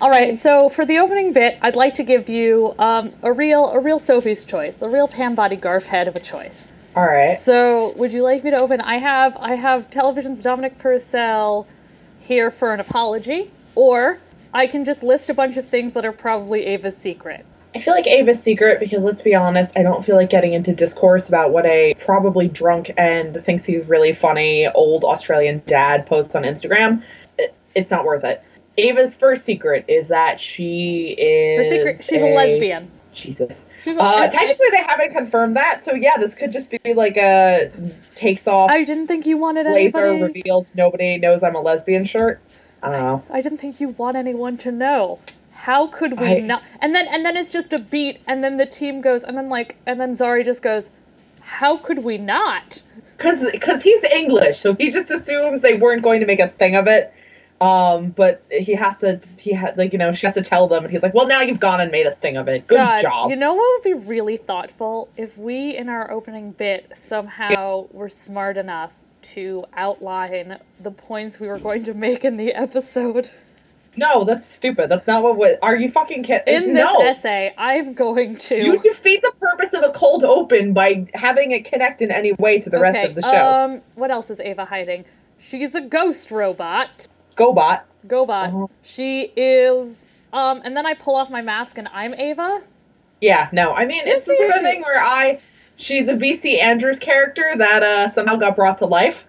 All right, so for the opening bit, I'd like to give you um, a real, a real Sophie's choice, a real Pam Body Garf head of a choice. All right. So, would you like me to open? I have, I have television's Dominic Purcell here for an apology, or I can just list a bunch of things that are probably Ava's secret. I feel like Ava's secret because let's be honest, I don't feel like getting into discourse about what a probably drunk and thinks he's really funny old Australian dad posts on Instagram. It, it's not worth it. Ava's first secret is that she is. Her secret, she's a, lesbian. Jesus. She's a, Uh, technically, they haven't confirmed that, so yeah, this could just be like a takes off I didn't think you wanted blazer anybody. reveals nobody knows I'm a lesbian shirt. I don't know. I didn't think you want anyone to know. How could we I- not? And then and then it's just a beat, and then the team goes, and then like, and then Zari just goes, "How could we not?" Cause, cause he's English, so he just assumes they weren't going to make a thing of it. Um, but he has to, he had like you know she has to tell them, and he's like, well now you've gone and made a thing of it. Good God, job. You know what would be really thoughtful if we, in our opening bit, somehow were smart enough to outline the points we were going to make in the episode. no, that's stupid. That's not what. We, are you fucking kidding? In this no. essay, I'm going to. You defeat the purpose of a cold open by having it connect in any way to the rest of the show. Um, what else is Ava hiding? She's a ghost robot. GoBot. Gobot. Uh-huh. She is. Um, and then I pull off my mask and I'm Ava. Yeah, no. I mean, it's the sort of thing where I, she's a VC Andrews character that uh somehow got brought to life.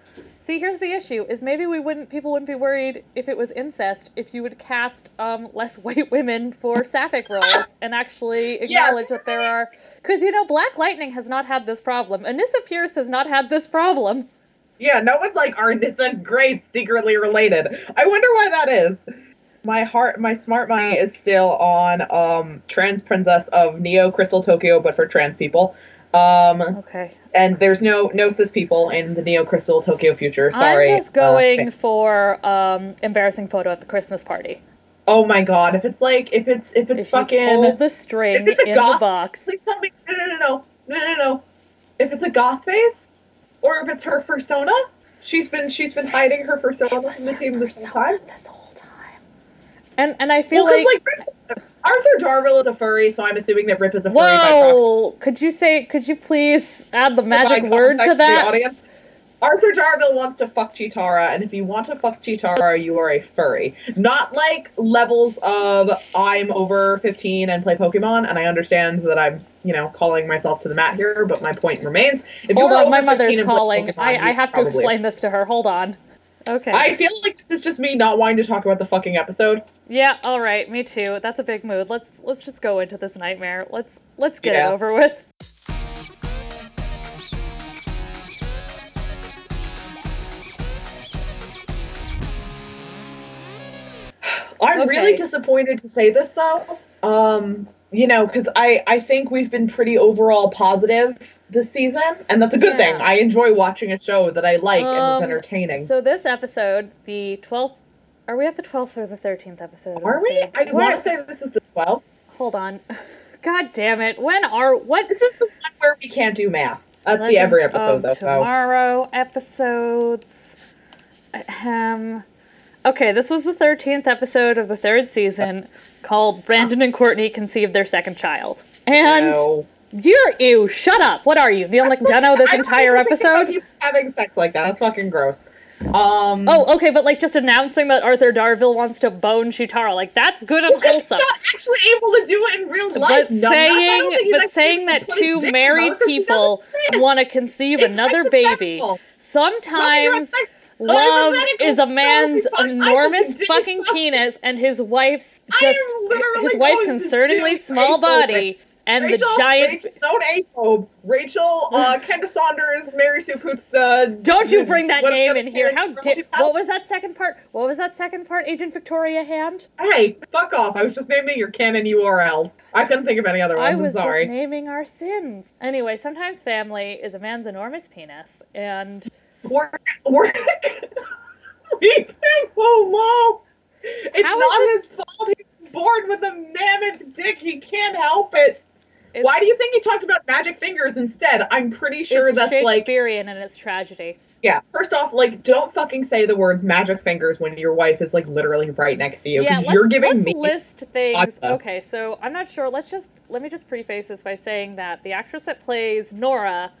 See, here's the issue: is maybe we wouldn't, people wouldn't be worried if it was incest if you would cast um less white women for sapphic roles and actually Yeah. acknowledge that there are, because you know, Black Lightning has not had this problem. Anissa Pierce has not had this problem. Yeah, no one's like, are Nissa great secretly related? I wonder why that is. My heart, my smart money is still on um trans princess of Neo Crystal Tokyo, but for trans people. Um, Okay. and there's no no cis people in the Neo Crystal Tokyo future. Sorry. I'm just Uh, going for um embarrassing photo at the Christmas party. oh my god, if it's like if it's if it's if you pull fucking the string if it's a in goth, the box. please tell me no no no no no no no. If it's a goth face, or if it's her persona, she's been she's been hiding her persona from the team this whole time. This whole time. And and I feel Well, 'cause, like, like, Arthur Darvill is a furry, so I'm assuming that Rip is a furry. by whoa! Could you say? Could you please add the magic word context to the that? audience. Arthur Darvill wants to fuck Cheetara, and if you want to fuck Cheetara, you are a furry. Not like levels of I'm over 15 and play Pokemon, and I understand that I'm, you know, calling myself to the mat here, but my point remains. If Hold on, my mother's calling. Pokemon, I, I have to explain this to her. Hold on. Okay. I feel like this is just me not wanting to talk about the fucking episode. Yeah. All right. Me too. That's a big mood. Let's let's just go into this nightmare. Let's let's get Yeah. it over with. I'm Okay. really disappointed to say this though. Um, you know, because I I think we've been pretty overall positive this season, and that's a good thing. I enjoy watching a show that I like and Um, is entertaining. So this episode, the twelfth. Are we at the twelfth or the thirteenth episode? Are we? thing? I want to say this is the 12th. Hold on. God damn it! When are what? This is the one where we can't do math. That's the every episode though. So Tomorrow episodes. Ahem. Okay, this was the thirteenth episode of the third season, called "Brandon and Courtney Conceive Their Second Child." And no. you're ew. Shut up. What are you, Neal McDonough? This I entire even think about episode. having sex like that. That's fucking gross. Um. Oh, okay, but like just announcing that Arthur Darvill wants to bone Cheetara, like that's good and wholesome. He's not actually able to do it in real life. But No, saying, but saying that two married her 'cause she people want to conceive It's another baby, sometimes Talking about sex- love is a man's enormous fucking penis and his wife's just his wife's concerningly small body and Rachel, the giant. Rachel, don't aphobe. Rachel, uh, Kendra Saunders, Mary Sue Poots, uh, Don't you bring that name in here? How what- dare? What was that second part? What was that second part? Agent Victoria Hand. Hey, fuck off. I was just naming your canon URL. I couldn't think of any other ones. I I'm was sorry. just naming our sins. Anyway, sometimes family is a man's enormous penis, and Work, work. Weeping Momo. It's How not his fault. He's born with a mammoth dick. He can't help it. it's, Why do you think he talked about magic fingers instead? I'm pretty sure it's that's like Shakespearean and it's tragedy. Yeah. First off, like, don't fucking say the words magic fingers when your wife is like literally right next to you. yeah, you're giving me. list things. vodka. Okay, so I'm not sure. Let's just let me just preface this by saying that the actress that plays Nora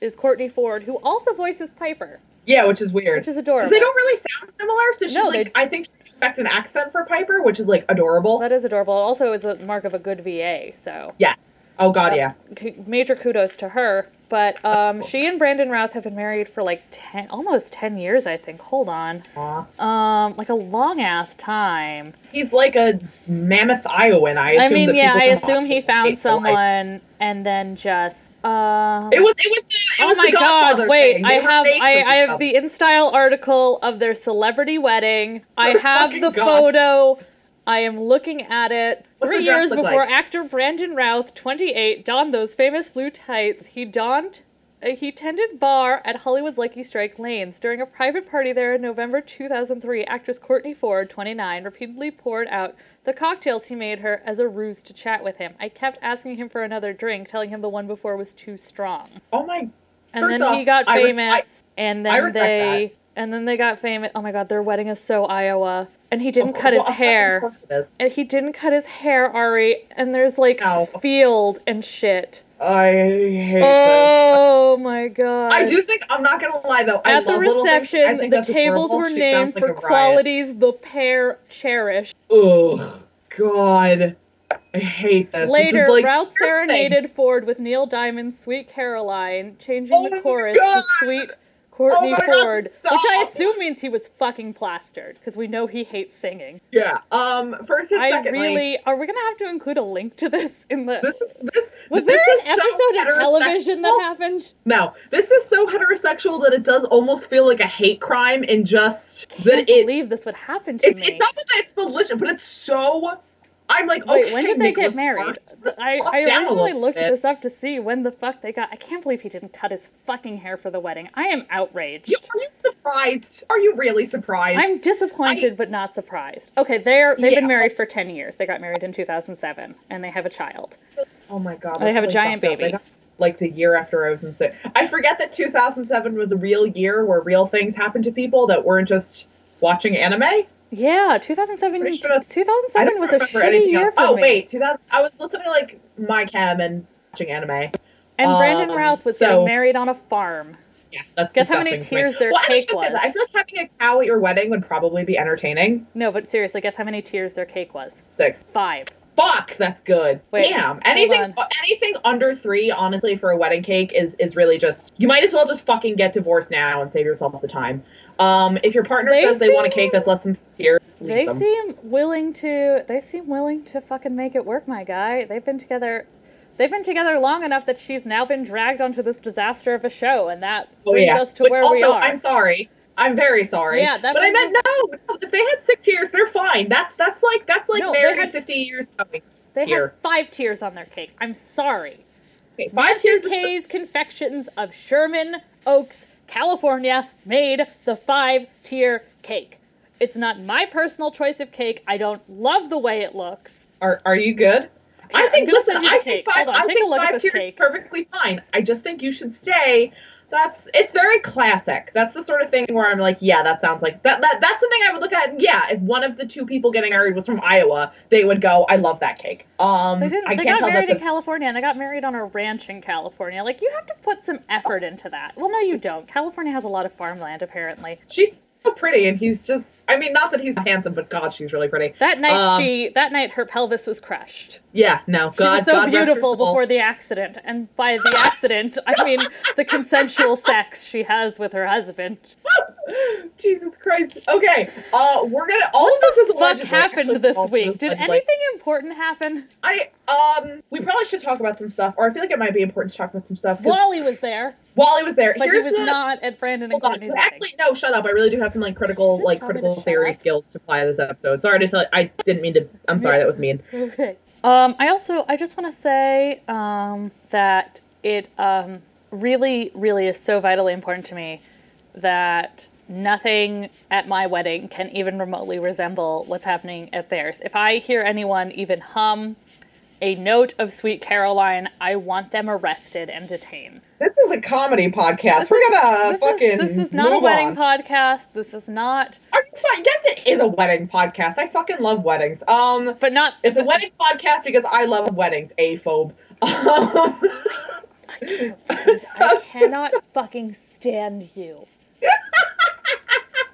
is Courtney Ford, who also voices Piper, Yeah, which is weird. which is adorable. they don't really sound similar, so she's No, like, I think she expect an accent for Piper, which is like adorable. That is adorable. It also is a mark of a good VA. So yeah. oh god, uh, yeah. major kudos to her. But um, she and Brandon Routh have been married for like ten, almost ten years, I think. Hold on, Aw. um, like a long ass time. He's like a mammoth Iowan. I assume I mean, yeah, I assume he found someone and then just. Um, It was it was the, it oh was my god! Wait. I have I, I have the InStyle article of their celebrity wedding. I have the God. photo. I am looking at it. What's Three years before like? actor Brandon Routh, 28, donned those famous blue tights. He donned. Uh, he tended bar at Hollywood's Lucky Strike Lanes. During a private party there in November 2003, actress Courtney Ford, 29, repeatedly poured out the cocktails he made her as a ruse to chat with him. I kept asking him for another drink, telling him the one before was too strong. Oh my And First then off, he got I res- famous, I- and then they, and then they got famous. Oh my God, their wedding is so Iowa, and he didn't cut his Well, of hair, course it is. and he didn't cut his hair, Ari, and there's like No. field and shit. I hate this. Oh my God! I do think I'm not gonna lie though. I At the love Little I reception, think the tables were She named sounds like for riot. qualities the pair cherish. Ugh, God, I hate this. This Later, like- Routh here's the thing. serenaded Ford with Neil Diamond's "Sweet Caroline," changing Oh the chorus to "Sweet Courtney Oh my God, Ford," which I assume means he was fucking plastered because we know he hates singing. Yeah. Um. First and I secondly, really are we gonna have to include a link to this in the? this is this. was this there an so episode of television that happened? No, this is so heterosexual that it does almost feel like a hate crime and just Can't that it. believe this would happen to It's, me. it's not that it's malicious, but it's so. I'm like, Wait, okay, when did they Nicholas get married? Sparks, I, I originally looked bit. this up to see when the fuck they got. I can't believe he didn't cut his fucking hair for the wedding. I am outraged. You, are you surprised? Are you really surprised? I'm disappointed but not surprised. Okay, they're they've Yeah. been married for 10 years. They got married in 2007 and they have a child. Oh my god. They have a giant baby. Got, like the year after I was in six. I forget that 2007 was a real year where real things happened to people that weren't just watching anime. Yeah, 2007. Pretty sure 2007 was a shitty year else. for Oh me. wait, 2000. I was listening to like My Chem and watching anime. And Brandon um, Routh was so- married on a farm. Yeah, that's Guess how many disgusting to me. tears their well, cake was. I feel like having a cow at your wedding would probably be entertaining. No, but seriously, guess how many tears their cake was? Six. Five. Fuck, that's good. Wait, Damn. Anything anything under three, honestly, for a wedding cake is is really just you might as well just fucking get divorced now and save yourself the time. Um, if your partner They says they want a cake that's less than years, They them. seem willing to. They seem willing to fucking make it work, my guy. They've been together. They've been together long enough that she's now been dragged onto this disaster of a show, and that oh brings yeah. us to Which where also, we are. I'm sorry. I'm very sorry. Yeah, that but I meant no, no. If they had six years, they're fine. That's that's like that's like No, they married had- 50 years coming. they tier. had five tiers on their cake. I'm sorry. Okay, five years. is still- Confections of Sherman Oaks, California, made the five tier cake. It's not my personal choice of cake. I don't love the way it looks. Are are you good? Yeah, I think listen, I think five on, I think five tiers cake. is perfectly fine. I just think you should stay. That's it's very classic. That's the sort of thing where I'm like, yeah, that sounds like that, that that's something I would look at. And yeah, if one of the two people getting married was from Iowa, they would go, I love that cake. Um They didn't. I they can't got tell married in California, and they got married on a ranch in California. Like you have to put some effort into that. Well, no, you don't. California has a lot of farmland, apparently. she's so pretty and he's just I mean not that he's handsome, but God, she's really pretty. That night, Um, she that night her pelvis was crushed. Yeah, no, God, She was so God beautiful before the accident, and by the accident, I mean the consensual sex she has with her husband. Jesus Christ. Okay, uh, we're gonna. All of this is What allegedly. happened actually, this week? Did anything important happen? I um, we probably should talk about some stuff, or I feel like it might be important to talk about some stuff. Wally was there, Wally was there. but Here's he was the, not at Brandon and. Courtney's. Actually, no. Shut up. I really do have some like critical, Just like critical theory skills to apply this episode. Sorry to tell. You, I didn't mean to. I'm sorry. Yeah. That was mean. Okay. Um, I also I just want to say um, that it um, really really is so vitally important to me that nothing at my wedding can even remotely resemble what's happening at theirs. If I hear anyone even hum a note of Sweet Caroline. I want them arrested and detained. This is a comedy podcast. This We're is- gonna fucking Is, this is not a wedding on. podcast. This is not, Are you fine? Yes, it is a wedding podcast. I fucking love weddings. Um, but not. it's a wedding podcast because I love weddings. Aphobe. Um, I cannot fucking stand you.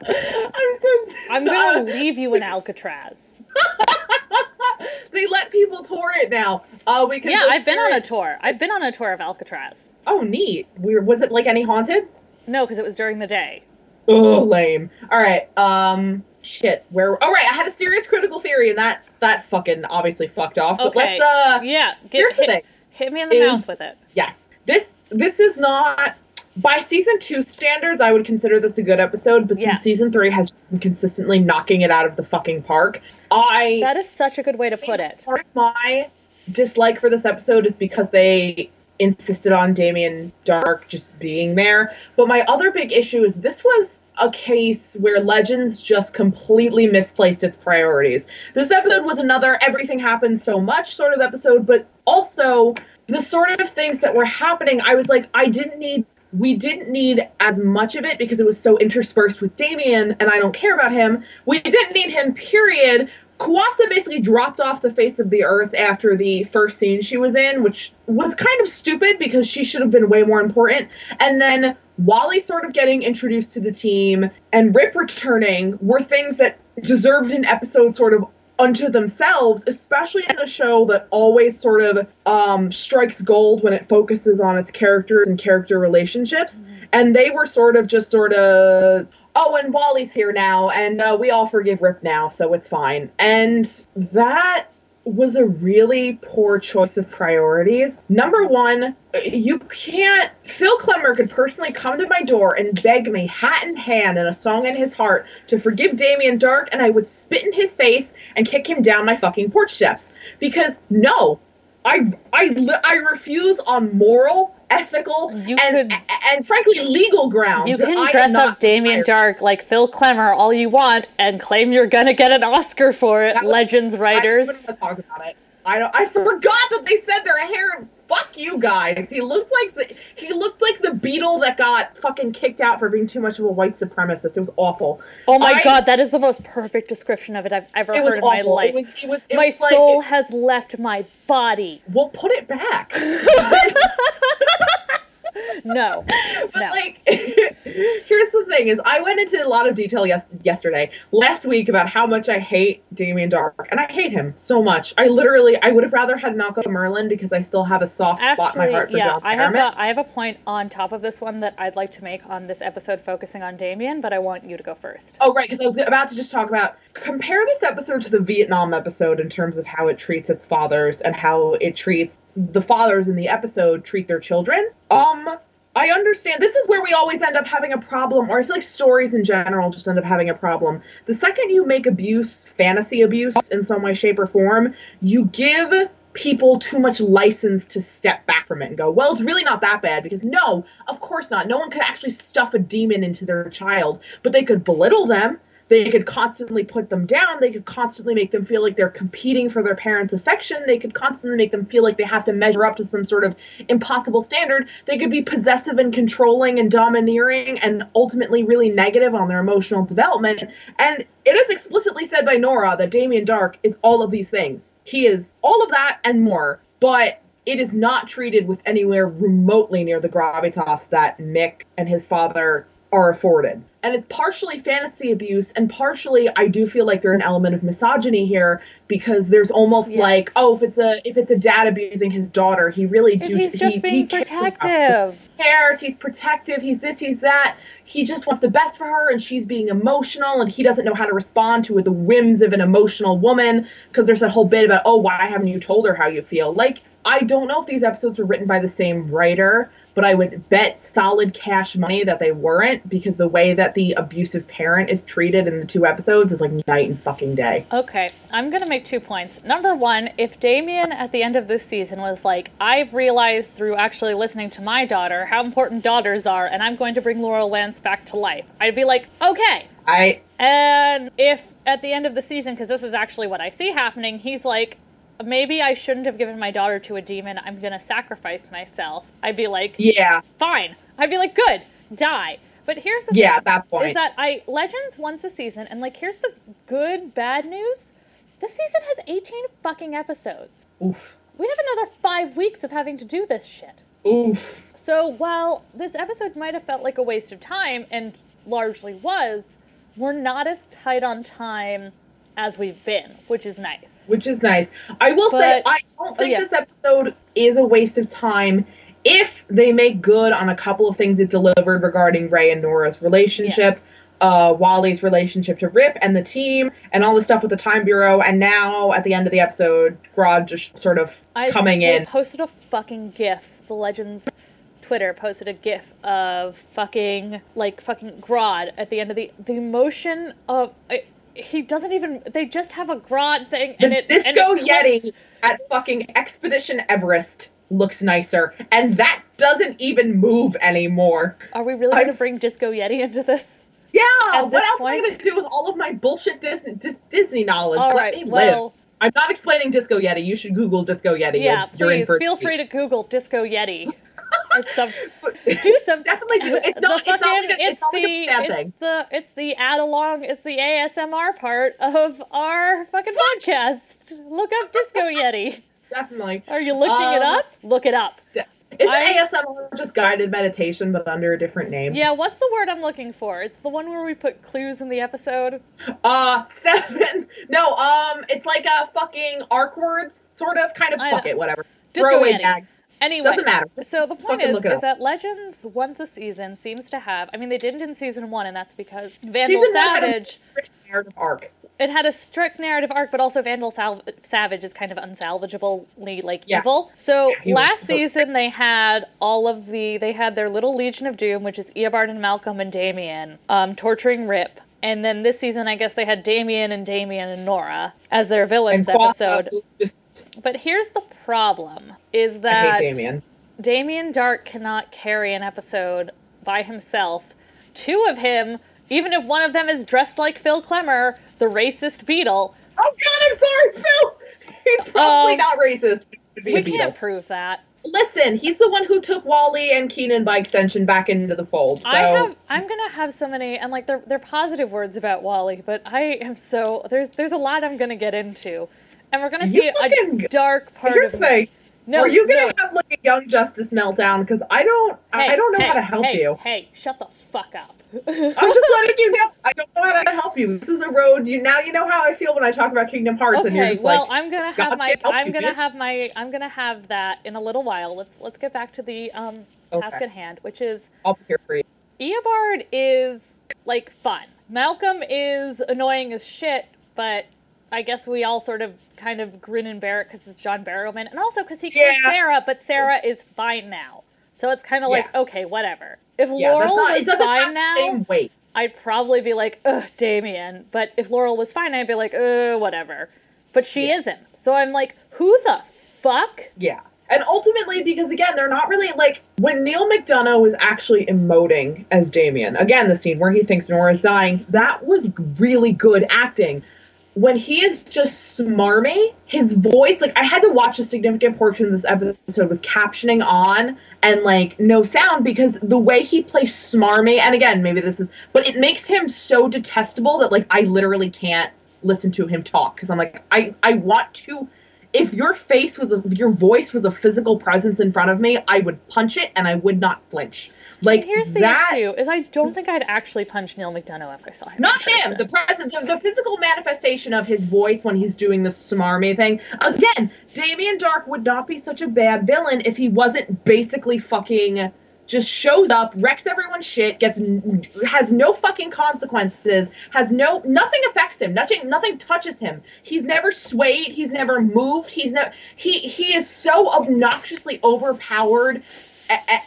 I'm, so- I'm gonna leave you in Alcatraz. they let people tour it now. Uh, we can. Yeah, I've been on a tour. I've been on a tour of Alcatraz. Oh, neat. We was it like any haunted? No, because it was during the day. Oh, lame. All right. Um, shit. Where? All right. I had a serious critical theory, and that that fucking obviously fucked off. But Okay. let's uh. Yeah, get, Here's the hit, thing. hit me in the is- mouth with it. Yes. This this is not by season two standards. I would consider this a good episode, but Yeah. season three has just been consistently knocking it out of the fucking park, I That is such a good way to put it. Part of my dislike for this episode is because they insisted on Damien Darhk just being there. But my other big issue is this was a case where Legends just completely misplaced its priorities. This episode was another everything happened so much sort of episode, but also the sort of things that were happening, I was like, I didn't need we didn't need as much of it because it was so interspersed with Damien and I don't care about him. We didn't need him, period. Kuasa basically dropped off the face of the earth after the first scene she was in, which was kind of stupid because she should have been way more important. And then Wally sort of getting introduced to the team and Rip returning were things that deserved an episode sort of unto themselves, especially in a show that always sort of um, strikes gold when it focuses on its characters and character relationships. And they were sort of just sort of, oh, and Wally's here now, and uh, we all forgive Rip now, so it's fine. And that was a really poor choice of priorities. Number one, you can't. Phil Klemmer could personally come to my door and beg me, hat in hand and a song in his heart, to forgive Damien Darhk, and I would spit in his face and kick him down my fucking porch steps. Because no, I I I refuse on moral, ethical, You and could- and frankly legal grounds. You can I dress up Damien Darhk like Phil Klemmer all you want and claim you're gonna get an Oscar for it, That was- Legends I writers. don't want to talk about it. I don't. I forgot that they said their hair. Fuck you guys. He looked like the he looked like the Beatle that got fucking kicked out for being too much of a white supremacist. It was awful. Oh my I- god, that is the most perfect description of it I've ever It heard in my life. It was. It was. It my was like, soul has left my body. We'll put it back. No. but No. like here's the thing is i went into a lot of detail yes- yesterday last week about how much i hate damien darhk and i hate him so much i literally i would have rather had malcolm merlyn because i still have a soft spot in my heart for yeah, john I have a I have a point on top of this one that I'd like to make on this episode focusing on Damien, but I want you to go first. Oh, right, because I was about to just talk about compare this episode to the Vietnam episode in terms of how it treats its fathers and how it treats the fathers in the episode treat their children. Um, I understand. This is where we always end up having a problem, or I feel like stories in general just end up having a problem. The second you make abuse fantasy abuse in some way, shape, or form, you give people too much license to step back from it and go, well, it's really not that bad because no, of course not. No one could actually stuff a demon into their child, but they could belittle them. They could constantly put them down. They could constantly make them feel like they're competing for their parents' affection. They could constantly make them feel like they have to measure up to some sort of impossible standard. They could be possessive and controlling and domineering and ultimately really negative on their emotional development. And it is explicitly said by Nora that Damien Darhk is all of these things. He is all of that and more. But it is not treated with anywhere remotely near the gravitas that Mick and his father are afforded. And it's partially fantasy abuse, and partially I do feel like there's an element of misogyny here because there's almost Yes. like, oh, if it's a if it's a dad abusing his daughter, he really do He's he, just he being her. protective. He cares, he's protective, he's this, he's that. He just wants the best for her, and she's being emotional, and he doesn't know how to respond to the whims of an emotional woman because there's that whole bit about, oh, why haven't you told her how you feel? Like, I don't know if these episodes were written by the same writer, but I would bet solid cash money that they weren't because the way that the abusive parent is treated in the two episodes is like night and fucking day. Okay, I'm gonna make two points. Number one, if Damien at the end of this season was like, I've realized through actually listening to my daughter how important daughters are, and I'm going to bring Laurel Lance back to life, I'd be like, okay. I And if at the end of the season, because this is actually what I see happening, he's like, maybe I shouldn't have given my daughter to a demon. I'm gonna sacrifice myself. I'd be like, Yeah, fine. I'd be like, good, die. But here's the yeah, thing at that is point. Is that I Legends once a season, and like here's the good bad news. This season has 18 fucking episodes. Oof. We have another five weeks of having to do this shit. Oof. So while this episode might have felt like a waste of time, and largely was, we're not as tight on time as we've been, which is nice. Which is nice. I will say, I don't think yeah. this episode is a waste of time if they make good on a couple of things it delivered regarding Ray and Nora's relationship, uh, Wally's relationship to Rip and the team, and all the stuff with the Time Bureau. And now, at the end of the episode, Grodd just sort of I coming in. posted a fucking gif. The Legends Twitter posted a gif of fucking like fucking Grodd at the end of the the emotion of I he doesn't even they just have a Grodd thing and The it and Disco it Yeti clips- at fucking Expedition Everest looks nicer, and that doesn't even move anymore. Are we really I'm gonna bring Disco Yeti into this? Yeah, At what this else am I gonna do with all of my bullshit Disney, Disney knowledge? All Let right, me live. I'm not explaining Disco Yeti. You should Google Disco Yeti. yeah, You're, you're in please feel free to Google Disco Yeti. It's some do some Definitely do. It's the not. It's not like a, it's not like the a bad it's thing. the it's the add along it's the ASMR part of our fucking podcast. Look up Disco Yeti. Definitely. Are you looking it Um, up? Look it up. Is I- ASMR just guided meditation, but under a different name? Yeah, what's the word I'm looking for? It's the one where we put clues in the episode. Uh, seven. No. Um, it's like a fucking arc words, sort of, kind of. Fuck it. Whatever. Disco Throwaway Yeti. gag. Anyway, Doesn't matter. So the point is, is that Legends once a season seems to have. I mean, they didn't in season one, and that's because Vandal Season one had a Savage. strict narrative arc. it had a strict narrative arc, but also Vandal Sal- Savage is kind of unsalvageably like Yeah. evil. So Yeah, last so- season they had all of the they had their little Legion of Doom, which is Eobard and Malcolm and Damien, um, torturing Rip. And then this season, I guess they had Damien and Damien and Nora as their villains And episode. just. But here's the problem: is that Damien. Damien Darhk cannot carry an episode by himself. Two of him, even if one of them is dressed like Phil Klemmer, the racist Beatle, Oh God, I'm sorry, Phil. He's probably Um, not racist. We can't prove that. Listen, he's the one who took Wally and Keiynan by extension back into the fold. So I have I'm gonna have so many and like they're they're positive words about Wally, but I am so there's there's a lot I'm gonna get into. And we're gonna You see fucking- a dark part here's of the thing. No, Are you gonna no. have like a young justice meltdown? Because I don't. I- Hey, I don't know hey, how to help hey, you. Hey, shut the fuck up. I'm just letting you know. I don't know how to help you. This is a road. You now you know how I feel when I talk about Kingdom Hearts, and you're Okay, just well, like, I'm gonna have my I'm you, gonna bitch." have my I'm gonna have that in a little while. Let's let's get back to the um task Okay. at hand, which is I'll be here for you. Eobard is like fun. Malcolm is annoying as shit, but I guess we all sort of kind of grin and bear it because it's John Barrowman, and also because he killed Yeah. Sarah, but Sarah is fine now. So it's kind of like Yeah. okay, whatever. If Yeah, Laurel not. Was fine now, weight. I'd probably be like, ugh, Damien. But if Laurel was fine, I'd be like, uh, whatever. But she Yeah. isn't. So I'm like, who the fuck? Yeah. And ultimately, because again, they're not really like when Neal McDonough was actually emoting as Damien. Again, the scene where he thinks Nora's dying, that was really good acting. When he is just smarmy, his voice, like I had to watch a significant portion of this episode with captioning on and like no sound because the way he plays smarmy, and again, maybe this is, but it makes him so detestable that like I literally can't listen to him talk because I'm like I I want to if your face was a, your voice was a physical presence in front of me, I would punch it and I would not flinch. Like And here's the that. issue: is I don't think I'd actually punch Neal McDonough if I saw him. Not him. The presence, the, the physical manifestation of his voice when he's doing the smarmy thing. Again, Damien Darhk would not be such a bad villain if he wasn't basically fucking just shows up, wrecks everyone's shit, gets has no fucking consequences, has no nothing affects him, nothing nothing touches him. He's never swayed, he's never moved, he's never he he is so obnoxiously overpowered.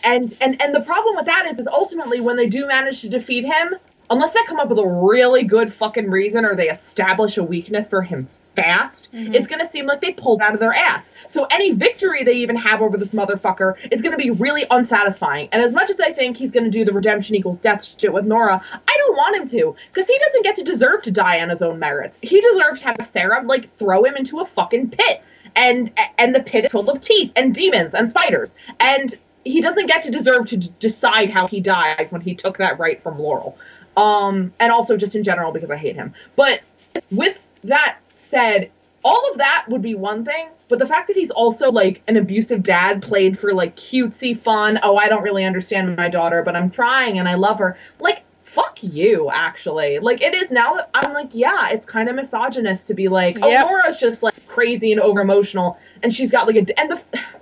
And and and the problem with that is, is ultimately when they do manage to defeat him, unless they come up with a really good fucking reason or they establish a weakness for him fast, Mhm. it's gonna seem like they pulled out of their ass. So any victory they even have over this motherfucker is gonna be really unsatisfying. And as much as I think he's gonna do the redemption equals death shit with Nora, I don't want him to, because he doesn't get to deserve to die on his own merits. He deserves to have Sarah like throw him into a fucking pit. and and the pit is full of teeth and demons and spiders and he doesn't get to deserve to d- decide how he dies when he took that right from Laurel. Um, and also just in general because I hate him. But with that said, all of that would be one thing, but the fact that he's also like an abusive dad played for like cutesy fun, oh, I don't really understand my daughter, but I'm trying and I love her. Like, fuck you, actually. Like, it is now that I'm like, yeah, it's kind of misogynist to be like, oh, Yep. Laura's just like crazy and over emotional, and she's got like a, and the,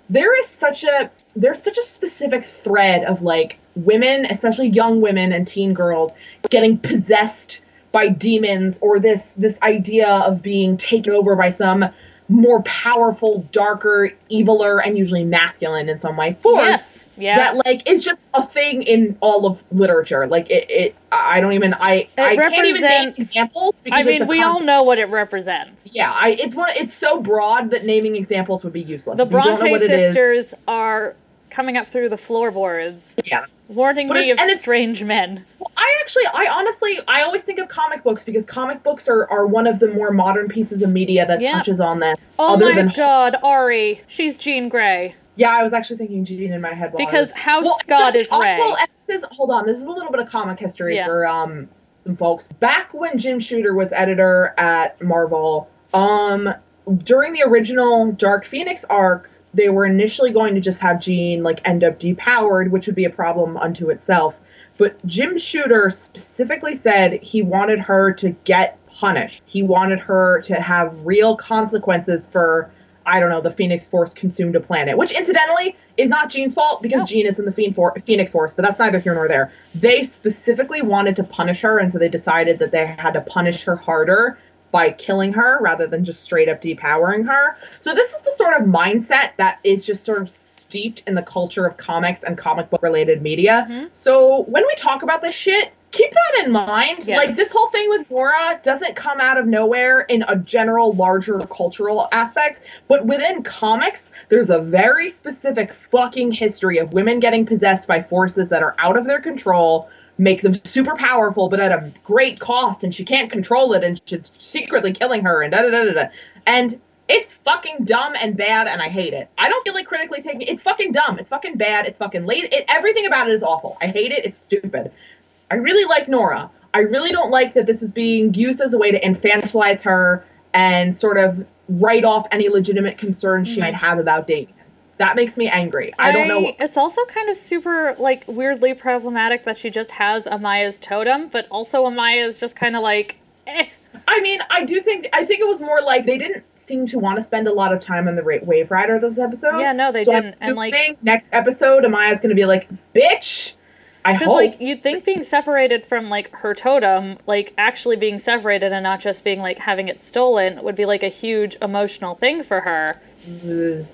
there is such a, there's such a specific thread of like women, especially young women and teen girls, getting possessed by demons or this this idea of being taken over by some more powerful, darker, eviler, and usually masculine in some way force. Yes. Yeah. That like it's just a thing in all of literature. Like it, it I don't even I I can't even name examples because I mean, we all know what it represents. Yeah, I it's one it's so broad that naming examples would be useless. The If don't know Bronte it sisters are coming up through the floorboards, Yeah. warning But me of strange men. Well, I actually, I honestly, I always think of comic books because comic books are, are one of the more modern pieces of media that Yeah. touches on this. Oh other my than, god, Ari, she's Jean Grey. Yeah, I was actually thinking Jean in my head. While I Because was, House well, Scott is Ray. well, this is, hold on, this is a little bit of comic history Yeah. for um some folks. Back when Jim Shooter was editor at Marvel, um, during the original Dark Phoenix arc, they were initially going to just have Jean like end up depowered, which would be a problem unto itself. But Jim Shooter specifically said he wanted her to get punished. He wanted her to have real consequences for, I don't know, the Phoenix Force consumed a planet, which incidentally is not Jean's fault because No. Jean is in the Phoenix Force, but that's neither here nor there. They specifically wanted to punish her, and so they decided that they had to punish her harder by killing her rather than just straight up depowering her. So this is the sort of mindset that is just sort of steeped in the culture of comics and comic book related media. Mhm. So when we talk about this shit, keep that in mind. Yes. Like this whole thing with Nora doesn't come out of nowhere in a general larger cultural aspect, but within comics, there's a very specific fucking history of women getting possessed by forces that are out of their control make them super powerful, but at a great cost, and she can't control it, and she's secretly killing her, and da da da da da. And it's fucking dumb and bad, and I hate it. I don't feel like critically taking it. it's fucking dumb. It's fucking bad. It's fucking late. It, everything about it is awful. I hate it. It's stupid. I really like Nora. I really don't like that this is being used as a way to infantilize her and sort of write off any legitimate concerns she Mhm. might have about dating him. That makes me angry. I don't know. It's also kind of super, like, weirdly problematic that she just has Amaya's totem, but also Amaya is just kind of like, eh. I mean, I do think I think it was more like they didn't seem to want to spend a lot of time on the Ra- Wave Rider this episode. Yeah, no, they so I'm didn't. And, like- next episode, Amaya's going to be like, "Bitch." I Because, hope. like, you'd think being separated from, like, her totem, like, actually being separated and not just being, like, having it stolen would be, like, a huge emotional thing for her. Ugh.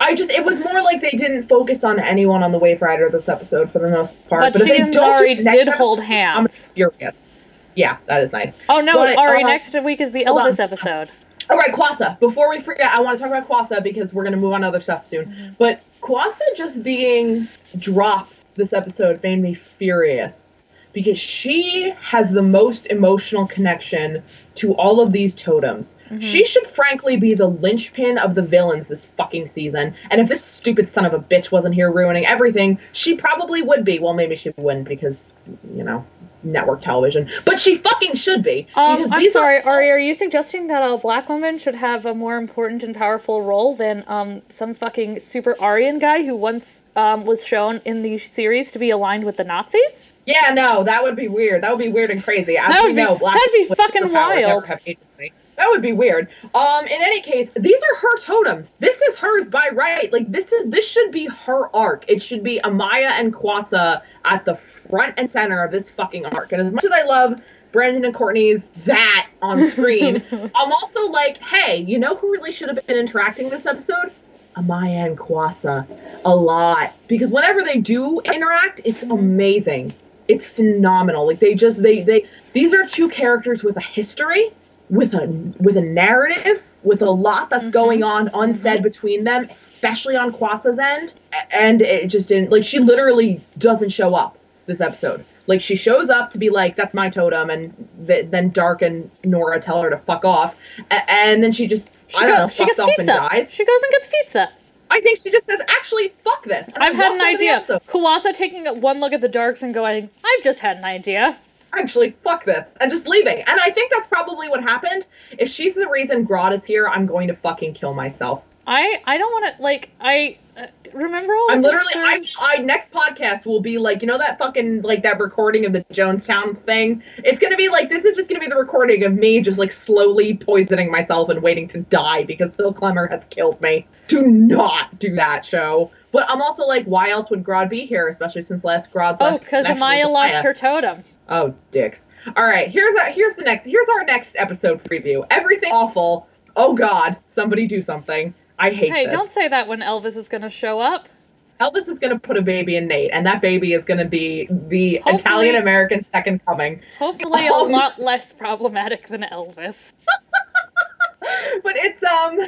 I just it was more like they didn't focus on anyone on the Wave Rider this episode for the most part. But, if she they don't do Ari did episode, hold I'm furious. Yeah, that is nice. Oh, no, But, Ari, uh, next week is the hold on. Elvis episode. All right, Kuasa. Before we forget, I want to talk about Kuasa because we're going to move on to other stuff soon. Mhm. But Kuasa just being dropped this episode made me furious because she has the most emotional connection to all of these totems. Mhm. She should frankly be the linchpin of the villains this fucking season. And if this stupid son of a bitch wasn't here ruining everything, she probably would be. Well, maybe she wouldn't because, you know, network television. But she fucking should be. Um, I'm these are- sorry, Ari, are you suggesting that a black woman should have a more important and powerful role than um, some fucking super Aryan guy who once um, was shown in the series to be aligned with the Nazis? Yeah, no, that would be weird. That would be weird and crazy. As That we be- know, black that'd be fucking wild. That would be weird. Um, in any case, these are her totems. This is hers by right. Like this is this should be her arc. It should be Amaya and Kuasa at the front and center of this fucking arc. And as much as I love Brandon and Courtney's that on screen, I'm also like, hey, you know who really should have been interacting this episode? Amaya and Kuasa. A lot. Because whenever they do interact, it's amazing. It's phenomenal. Like they just they they these are two characters with a history, with a with a narrative, with a lot that's Mhm. going on unsaid between them, especially on Kuasa's end. And it just didn't like she literally doesn't show up this episode. Like she shows up to be like, "That's my totem," and th- then Darhk and Nora tell her to fuck off, A- and then she just I don't know, she gets off and pizza. dies. She goes and gets pizza. I think she just says, actually, fuck this. and I've had an out of the idea. Kuasa taking one look at the Darhks and going, I've just had an idea. Actually, fuck this. And just leaving. And I think that's probably what happened. If she's the reason Grodd is here, I'm going to fucking kill myself. I I don't want to like I uh, remember all. I'm literally, I, I, next podcast will be like, you know, that fucking, like, that recording of the Jonestown thing? It's gonna be like, this is just gonna be the recording of me just, like, slowly poisoning myself and waiting to die because Phil Klemmer has killed me. Do not do that show. But I'm also like, why else would Grodd be here, especially since last Grodd's Oh, last because Amaya lost her totem. Oh, dicks. All right, here's our, here's the next here's our next episode preview. Everything awful. Oh God, somebody do something. I hate Hey, this. don't say that when Elvis is gonna show up. Elvis is gonna put a baby in Nate, and that baby is gonna be the Italian American second coming. Hopefully, a Um, lot less problematic than Elvis. but it's um,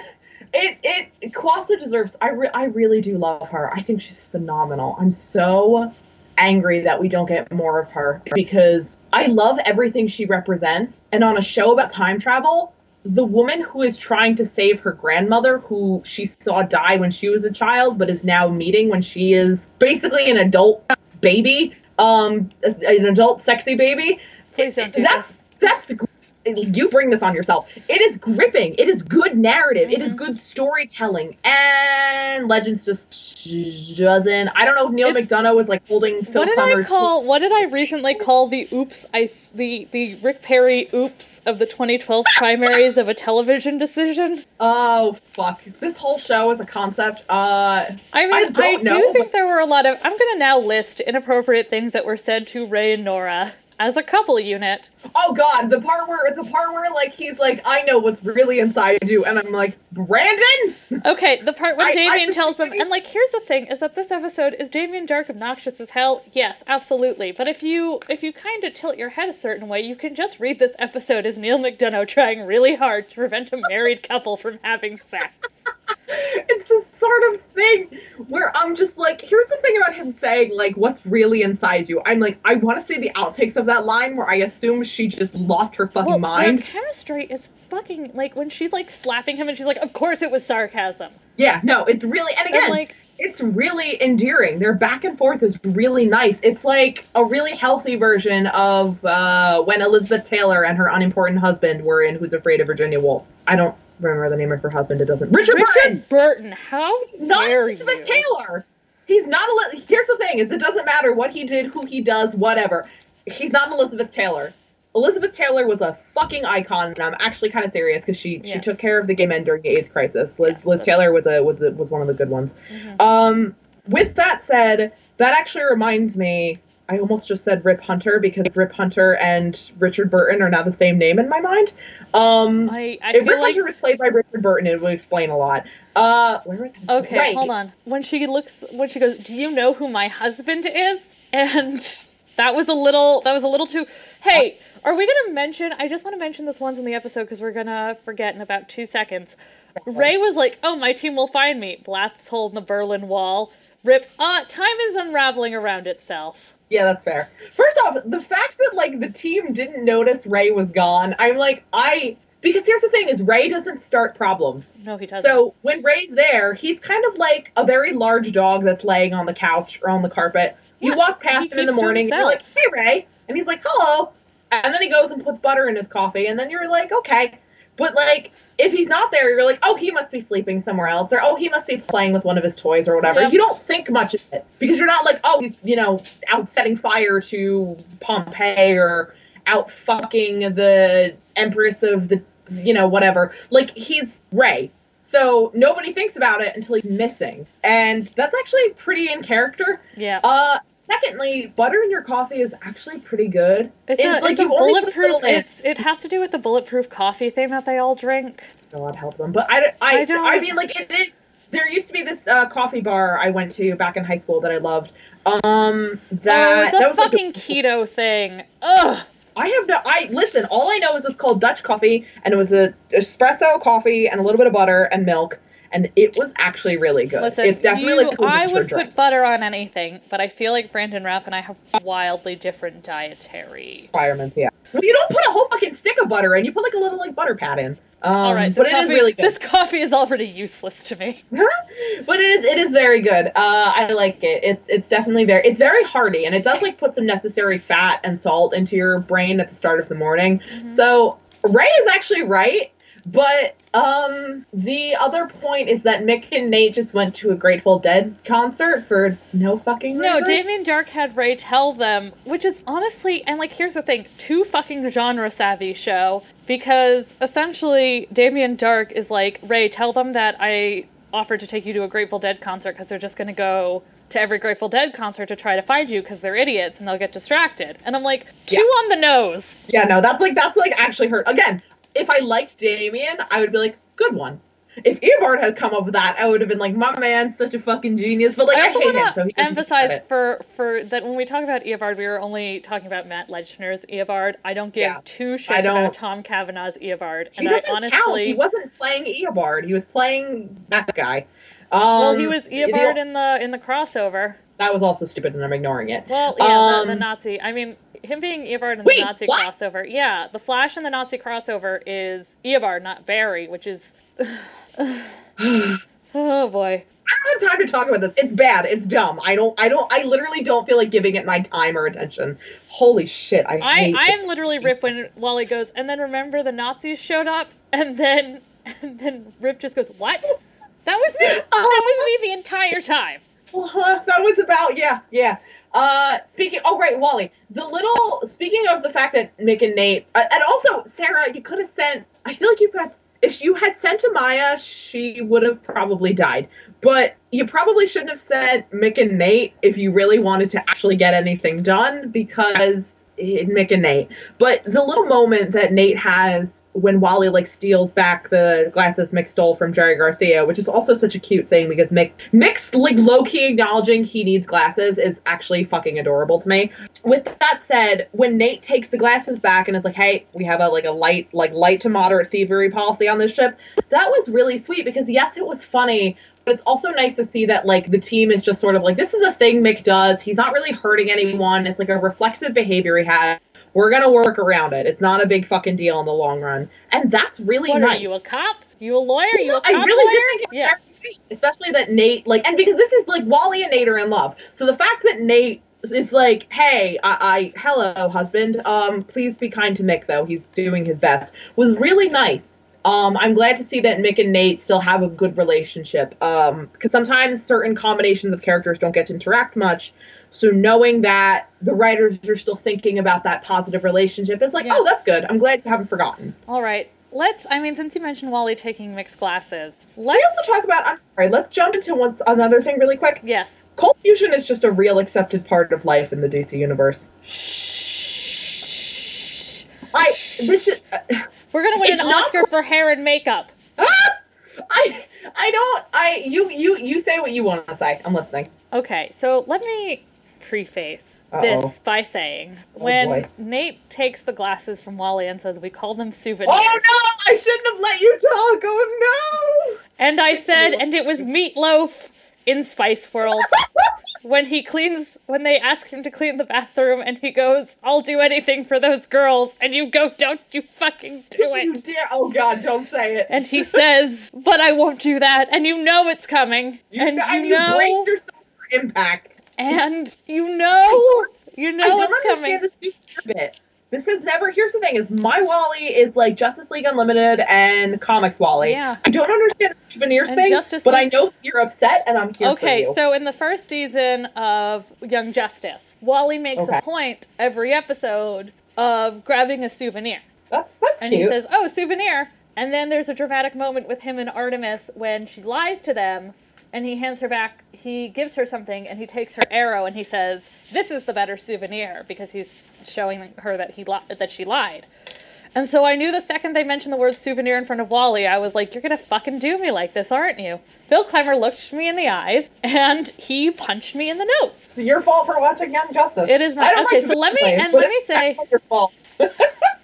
it it Kuasa deserves. I re- I really do love her. I think she's phenomenal. I'm so angry that we don't get more of her because I love everything she represents. And on a show about time travel, the woman who is trying to save her grandmother, who she saw die when she was a child, but is now meeting when she is basically an adult baby, um, an adult sexy baby. Please don't do that's this. that's you bring this on yourself. It is gripping. It is good narrative. It is Mhm. good storytelling. And Legends just doesn't. I don't know if Neil It's- McDonough was like holding Phil What did Plummer's. I call? What did I recently call the oops? I the the Rick Perry oops of the 2012 primaries of a television decision. Oh fuck! This whole show is a concept. Uh, I mean, I I, don't do know, think but- there were a lot of. I'm gonna now list inappropriate things that were said to Ray and Nora as a couple unit. Oh god, the part where the part where like he's like, I know what's really inside you, and I'm like, Brandon. Okay, the part where I- I Damien tells them, and like, here's the thing: is that this episode is Damien Darhk obnoxious as hell? Yes, absolutely. But if you if you kind of tilt your head a certain way, you can just read this episode as Neal McDonough trying really hard to prevent a married couple from having sex. it's the sort of thing where I'm just like, here's the thing about him saying like what's really inside you. I'm like, I want to see the outtakes of that line where I assume she just lost her fucking well, mind. chemistry is fucking like when she's like slapping him and she's like, "Of course it was sarcasm." Yeah, no, it's really and again, And like, it's really endearing. Their back and forth is really nice. It's like a really healthy version of uh, when Elizabeth Taylor and her unimportant husband were in Who's Afraid of Virginia Woolf. I don't remember the name of her husband. It doesn't. Richard, Burton. Richard Burton, how not Elizabeth you? Taylor. He's not. Eli- Here's the thing: is it doesn't matter what he did, who he does, whatever. He's not Elizabeth Taylor. Elizabeth Taylor was a fucking icon, and I'm actually kind of serious because she she took care of the gay men during the AIDS crisis. Liz, Yes, Liz Taylor was a was a, was one of the good ones. Mhm. Um, with that said, that actually reminds me. I almost just said Rip Hunter because Rip Hunter and Richard Burton are now the same name in my mind. Um, I, I if Rip like Hunter was played by Richard Burton, it would explain a lot. Uh, where was Okay, right. hold on. When she looks, when she goes, "Do you know who my husband is?" and that was a little, that was a little too. Hey, are we gonna mention? I just want to mention this once in the episode because we're gonna forget in about two seconds. Ray was like, "Oh, my team will find me." Blasts hole in the Berlin Wall. Rip. Uh, time is unraveling around itself. Yeah, that's fair. First off, the fact that like the team didn't notice Ray was gone, I'm like, I because here's the thing: is Ray doesn't start problems. No, he doesn't. So when Ray's there, he's kind of like a very large dog that's laying on the couch or on the carpet. You walk past him in the morning, and you're like, "Hey, Ray," and he's like, "Hello," and then he goes and puts butter in his coffee, and then you're like, "Okay." But like, if he's not there, you're like, "Oh, he must be sleeping somewhere else," or "Oh, he must be playing with one of his toys or whatever." Yeah. You don't think much of it because you're not like, "Oh, he's you know out setting fire to Pompeii or out fucking the Empress of the you know whatever." Like he's Ray. So nobody thinks about it until he's missing. And that's actually pretty in character. yeah, Uh secondly, butter in your coffee is actually pretty good. it's it- a, like, it's you only a bulletproof. It's, it has to do with the bulletproof coffee thing that they all drink. God help them. But I, I, I don't- I mean, like, it is. There used to be this uh, coffee bar I went to back in high school that I loved. Um, that oh, that was a like fucking keto thing. Ugh. I have no. I listen. All I know is it's called Dutch coffee, and it was a espresso coffee and a little bit of butter and milk, and it was actually really good. Listen, it's definitely you- like I would drink. put butter on anything, but I feel like Brandon Rapp and I have wildly different dietary. requirements. Yeah. Well, you don't put a whole fucking stick of butter in. You put like a little like butter pad in. Um, All right, but it is coffee- really good. This coffee is already useless to me. but it is it is very good. Uh, I like it. It's it's definitely very it's very hearty and it does like put some necessary fat and salt into your brain at the start of the morning. Mm-hmm. So Ray is actually right, but um the other point is that Mick and Nate just went to a Grateful Dead concert for no fucking reason. No. Damien Darhk had Ray tell them, which is honestly, and like, here's the thing too fucking genre savvy show, because essentially, Damien Darhk is like, Ray, tell them that I offered to take you to a Grateful Dead concert because they're just gonna go to every Grateful Dead concert to try to find you because they're idiots and they'll get distracted. And I'm like, two Yeah. on the nose. Yeah, no, that's like that's like actually hurt. Again, if I liked Damien, I would be like, good one. If Eobard had come up with that, I would have been like, my man's such a fucking genius. But like, I, I hate him, want so to he emphasize for for that when we talk about Eobard, we were only talking about Matt Letscher's Eobard. I don't give Yeah. two shits about Tom Cavanagh's Eobard, He and I doesn't honestly. count. He wasn't playing Eobard. He was playing that guy. Um, Well, he was the- Eobard in the in the crossover. that was also stupid, and I'm ignoring it. Well, yeah, the, the Um, Nazi. I mean, him being Eobard in Wait, the Nazi what? crossover. Yeah, the Flash in the Nazi crossover is Eobard, not Barry, which is. oh boy. I don't have time to talk about this. It's bad. It's dumb. I don't. I don't. I literally don't feel like giving it my time or attention. Holy shit! I. I, I am literally Rip when Wally goes, and then remember the Nazis showed up, and then and then Rip just goes, what? That was me. That was me the entire time. Uh-huh, that was about yeah, yeah. Uh, speaking. Oh right, Wally. The little. Speaking of the fact that Mick and Nate, uh, and also Sarah, you could have sent. I feel like you could. If you had sent to Maya, she would have probably died. But you probably shouldn't have sent Mick and Nate if you really wanted to actually get anything done because Mick and Nate. But the little moment that Nate has when Wally like steals back the glasses Mick stole from Jerry Garcia, which is also such a cute thing because Mick Mick's like low key acknowledging he needs glasses is actually fucking adorable to me. With that said, when Nate takes the glasses back and is like, "Hey, we have a like a light like light to moderate thievery policy on this ship," that was really sweet because yes, it was funny, but it's also nice to see that like the team is just sort of like this is a thing Mick does. He's not really hurting anyone. It's like a reflexive behavior he has. We're gonna work around it. It's not a big fucking deal in the long run, and that's really What nice. are you, a cop? You a lawyer? You No, a cop I really lawyer? did think it was yeah. sweet, especially that Nate like, and because this is like Wally and Nate are in love, so the fact that Nate is like, hey, I, I hello husband, um, please be kind to Mick though, he's doing his best, was really nice. Um, I'm glad to see that Mick and Nate still have a good relationship. Um, because sometimes certain combinations of characters don't get to interact much. So knowing that the writers are still thinking about that positive relationship, it's like, Yeah. oh, that's good. I'm glad you haven't forgotten. All right. Let's. I mean, since you mentioned Wally taking mixed glasses, let's. also talk about. I'm sorry. Let's jump into one another thing really quick. Yes. Cold fusion is just a real accepted part of life in the DC universe. I this is uh, We're gonna win an not Oscar for hair and makeup. ah! I I don't I you you you say what you want to say. I'm listening. Okay, so let me preface Uh-oh. this by saying Oh, when boy. Nate takes the glasses from Wally and says we call them souvenirs, Oh no! I shouldn't have let you talk. Oh no! and I said, and it was Meatloaf in Spice World when he cleans when they ask him to clean the bathroom and he goes, "I'll do anything for those girls," and you go, "Don't you fucking do no! you it." dare! Oh God! Don't say it. And he says, "But I won't do that," and you know it's coming, you, and and you you know, brace yourself for impact. and you know, you know I don't it's coming. understand the super bit. This has never. Here's the thing: is my Wally is like Justice League Unlimited and Comics Wally. Yeah. I don't understand the souvenirs And thing, Justice but I know you're upset, and I'm here for Okay, so in the first season of Young Justice, Wally makes Okay. a point every episode of grabbing a souvenir. that's that's And cute. he says, Oh, souvenir. And then there's a dramatic moment with him and Artemis when she lies to them and he hands her back, he gives her something and he takes her arrow and he says, This is the better souvenir because he's showing her that he li- that she lied. And so I knew the second they mentioned the word souvenir in front of Wally, I was like, You're gonna fucking do me like this, aren't you? Phil Klemmer looked me in the eyes and he punched me in the nose. It's your fault for watching Young Justice. It is my- okay, like so let me- and let me say- your fault.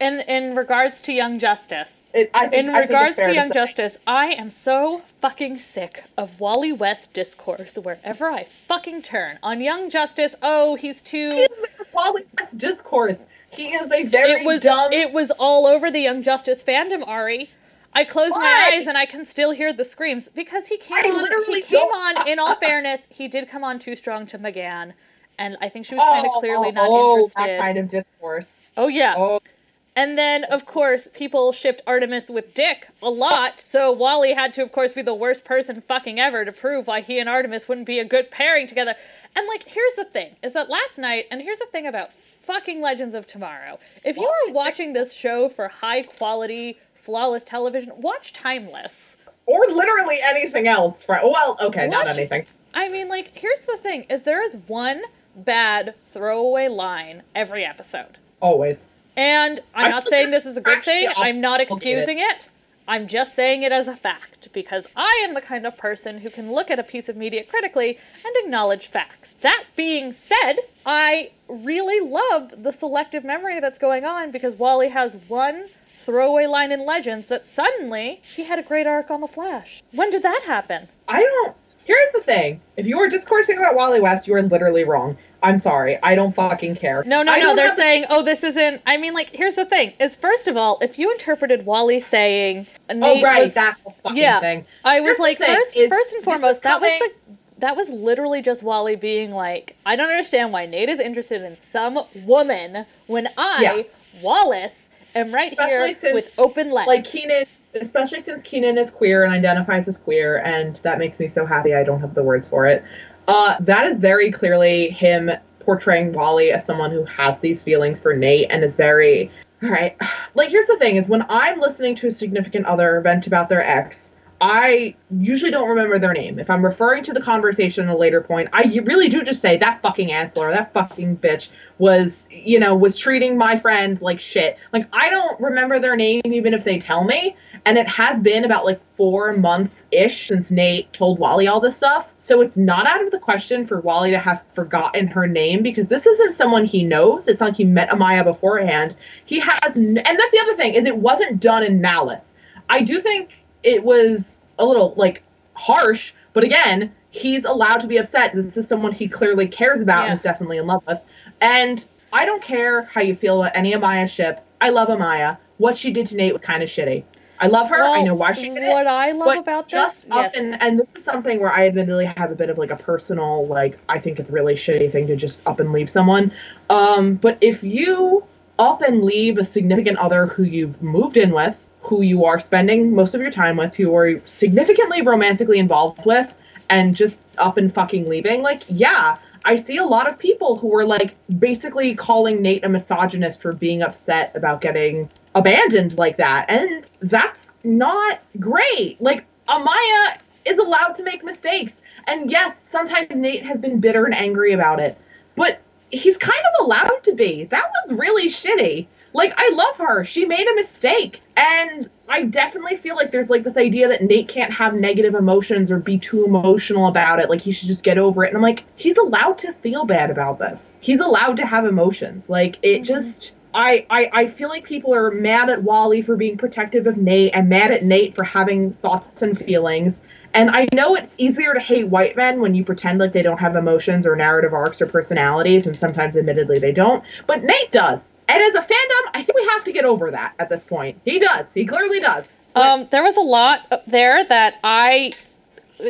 In in regards to Young Justice, It, I think, In regards to Young. Justice, I am so fucking sick of Wally West discourse wherever I fucking turn. On Young Justice, oh, he's too. He is a Wally West discourse. He is a very It was dumb. it was all over the Young Justice fandom, Ari. I close my eyes and I can still hear the screams because he came I on. literally He came don't- on. In all fairness, he did come on too strong to M'gann, and I think she was kind of oh, clearly oh, not oh, interested. that kind of discourse. oh yeah, Oh, and then, of course, people shipped Artemis with Dick a lot, so Wally had to, of course, be the worst person fucking ever to prove why he and Artemis wouldn't be a good pairing together. And, like, here's the thing is that last night, and here's the thing about fucking Legends of Tomorrow. If you are watching this show for high quality, flawless television, watch Timeless. or literally anything else. From, well, okay, not anything. I mean, like, here's the thing is there is one bad throwaway line every episode. Always. And I'm not saying this is a good thing. I'm not excusing it. I'm just saying it as a fact because I am the kind of person who can look at a piece of media critically and acknowledge facts. That being said, I really love the selective memory that's going on because Wally has one throwaway line in Legends that suddenly he had a great arc on the Flash. When did that happen? I don't. Here's the thing: if you are discoursing about Wally West, you are literally wrong. I'm sorry. I don't fucking care. No, no, I no. They're saying, oh, this isn't. I mean, like, here's the thing: is first of all, if you interpreted Wally saying, Oh right, was that fucking Yeah. thing. I was Here's like, first, is first and foremost, that was coming- the, that was literally just Wally being like, I don't understand why Nate is interested in some woman when I, Yeah. Wallace, am right Especially here since, with open legs. Like Keiynan, especially since Keiynan is queer and identifies as queer, and that makes me so happy. I don't have the words for it. Uh, that is very clearly him portraying Wally as someone who has these feelings for Nate and is very. All right. Like, here's the thing: is when I'm listening to a significant other vent about their ex, I usually don't remember their name. If I'm referring to the conversation at a later point, I really do just say that fucking asshole or that fucking bitch was, you know, was treating my friend like shit. Like I don't remember their name even if they tell me. And it has been about like four months ish since Nate told Wally all this stuff. So it's not out of the question for Wally to have forgotten her name because this isn't someone he knows. It's not like he met Amaya beforehand. He has, n- and that's the other thing is it wasn't done in malice. I do think it was a little like harsh, but again, he's allowed to be upset. This is someone he clearly cares about Yeah. and is definitely in love with. And I don't care how you feel about any Amaya ship. I love Amaya. What she did to Nate was kind of shitty. I love her. I know why she did it. What I love about just this, up yes. and and this is something where I admittedly have a bit of like a personal like I think it's really shitty thing to just up and leave someone. Um, but if you up and leave a significant other who you've moved in with, who you are spending most of your time with, who are significantly romantically involved with, and just up and fucking leaving, like yeah. I see a lot of people who are like basically calling Nate a misogynist for being upset about getting abandoned like that. And that's not great. Like, Amaya is allowed to make mistakes. And yes, sometimes Nate has been bitter and angry about it, but he's kind of allowed to be. That was really shitty. Like, I love her. She made a mistake. And I definitely feel like there's like this idea that Nate can't have negative emotions or be too emotional about it. Like, he should just get over it. And I'm like, he's allowed to feel bad about this. He's allowed to have emotions. Like, it mm-hmm. just. I, I, I feel like people are mad at Wally for being protective of Nate and mad at Nate for having thoughts and feelings. And I know it's easier to hate white men when you pretend like they don't have emotions or narrative arcs or personalities, and sometimes admittedly they don't. But Nate does. And as a fandom, I think we have to get over that at this point. He does. He clearly does. Um, there was a lot there that I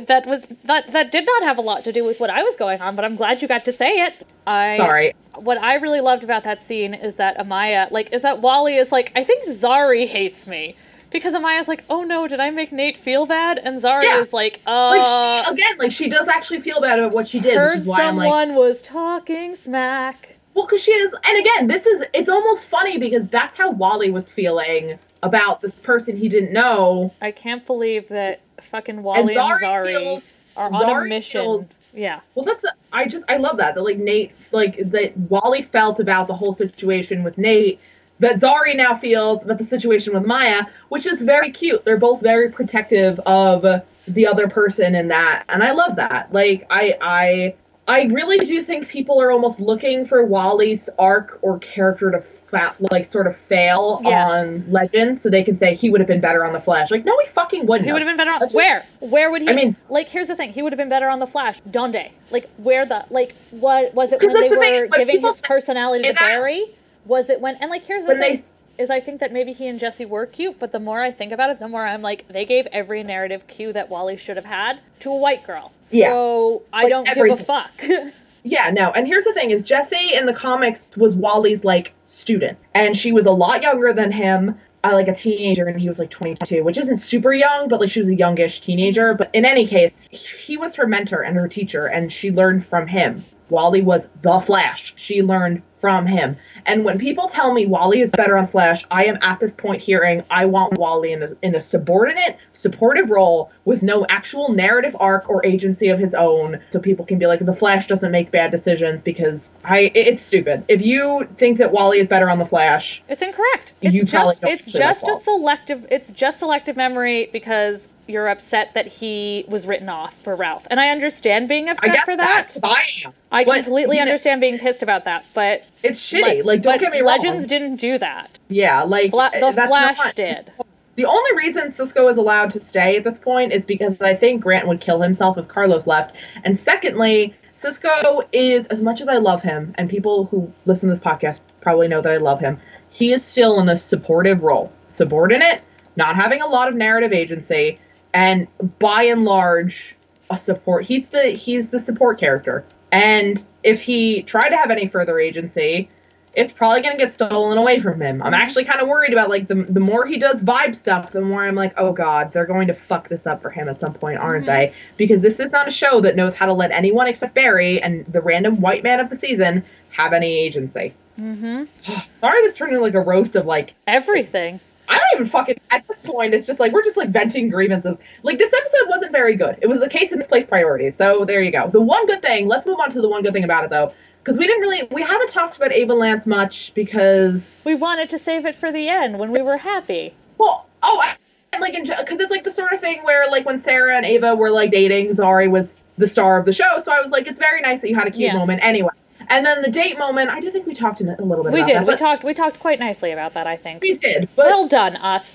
that was that that did not have a lot to do with what I was going on, but I'm glad you got to say it. I Sorry. What I really loved about that scene is that Amaya, like, is that Wally is like, I think Zari hates me because Amaya's like, oh no, did I make Nate feel bad? And Zari Yeah. is like, uh, Like she again, like she does actually feel bad about what she did, which is why I'm like, someone was talking smack. Well, because she is, and again, this is, it's almost funny because that's how Wally was feeling about this person he didn't know. I can't believe that fucking Wally and Zari Zari, feels- are on a mission. feels- yeah. Well, that's, I just, I love that, that like Nate, like that Wally felt about the whole situation with Nate, that Zari now feels about the situation with Maya, which is very cute. They're both very protective of the other person in that, and I love that. Like, I, I, I really do think people are almost looking for Wally's arc or character to fa- like sort of fail on Legend, so they can say he would have been better on the Flash. Like, no, he fucking wouldn't. He would have been better on That's just- where? Where would he? I mean- like here's the thing. He would have been better on the Flash. Donde? Like where the like what was it when they the were when giving his personality to I- Barry? Was it when and like here's the When thing they- is I think that maybe he and Jesse were cute, but the more I think about it, the more I'm like they gave every narrative cue that Wally should have had to a white girl. Yeah. So I Like, don't give a fuck. Yeah, no. And here's the thing: is Jesse in the comics was Wally's like student, and she was a lot younger than him, uh, like a teenager, and he was like 22, which isn't super young, but like she was a youngish teenager. But in any case, he was her mentor and her teacher, and she learned from him. Wally was the Flash. She learned from him. And when people tell me Wally is better on Flash, I am at this point hearing I want Wally in a, in a subordinate, supportive role with no actual narrative arc or agency of his own, so people can be like, the Flash doesn't make bad decisions because I it's stupid. If you think that Wally is better on the Flash, It's incorrect. It's You just probably don't it's just a selective it's just selective memory because you're upset that he was written off for Ralph. And I understand being upset for that. that. I am. I But, completely you know- understand being pissed about that, but It's shitty. but- like, don't get me Legends wrong. didn't do that. Yeah, like Fla- eh, the that's Flash not- did. The only reason Cisco is allowed to stay at this point is because I think Grant would kill himself if Carlos left. And secondly, Cisco is, as much as I love him, and people who listen to this podcast probably know that I love him, he is still in a supportive role. Subordinate, not having a lot of narrative agency, and by and large, a support. He's the he's the support character. And if he tried to have any further agency, it's probably going to get stolen away from him. I'm actually kind of worried about like the the more he does vibe stuff, the more I'm like, oh god, they're going to fuck this up for him at some point, aren't Mhm. they? Because this is not a show that knows how to let anyone except Barry and the random white man of the season have any agency. hmm Sorry, this turned into like a roast of like Everything. I don't even fucking at this point. It's just like we're just like venting grievances. Like this episode wasn't very good. It was a case of misplaced priorities. So there you go. The one good thing. Let's move on to the one good thing about it though, because we didn't really we haven't talked about Ava Lance much because We wanted to save it for the end when we were happy. well oh I, and, like because it's like the sort of thing where like when Sarah and Ava were like dating, Zari was the star of the show. So I was like, it's very nice that you had a cute Yeah. moment anyway. And then the date moment, I do think we talked a little bit We about did. that. We talked we talked quite nicely about that, I think. we did. But Well done, us.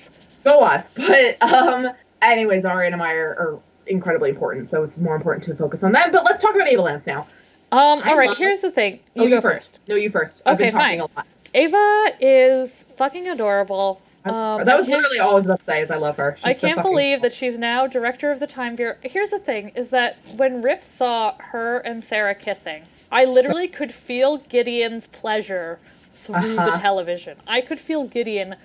go us. But um, anyways, Ari and Amaya are incredibly important, so it's more important to focus on them. But let's talk about Ava Lance now. Um, I all right, love- here's the thing. Oh, You go first. No, you first. I've Okay, been talking fine. a lot. Ava is fucking adorable. Um, that was literally all I was about to say. Is I love her. She's I can't fucking- believe that she's now director of the Time Bureau. Here's the thing: is that when Rip saw her and Sarah kissing, I literally could feel Gideon's pleasure through the Uh-huh. television. I could feel Gideon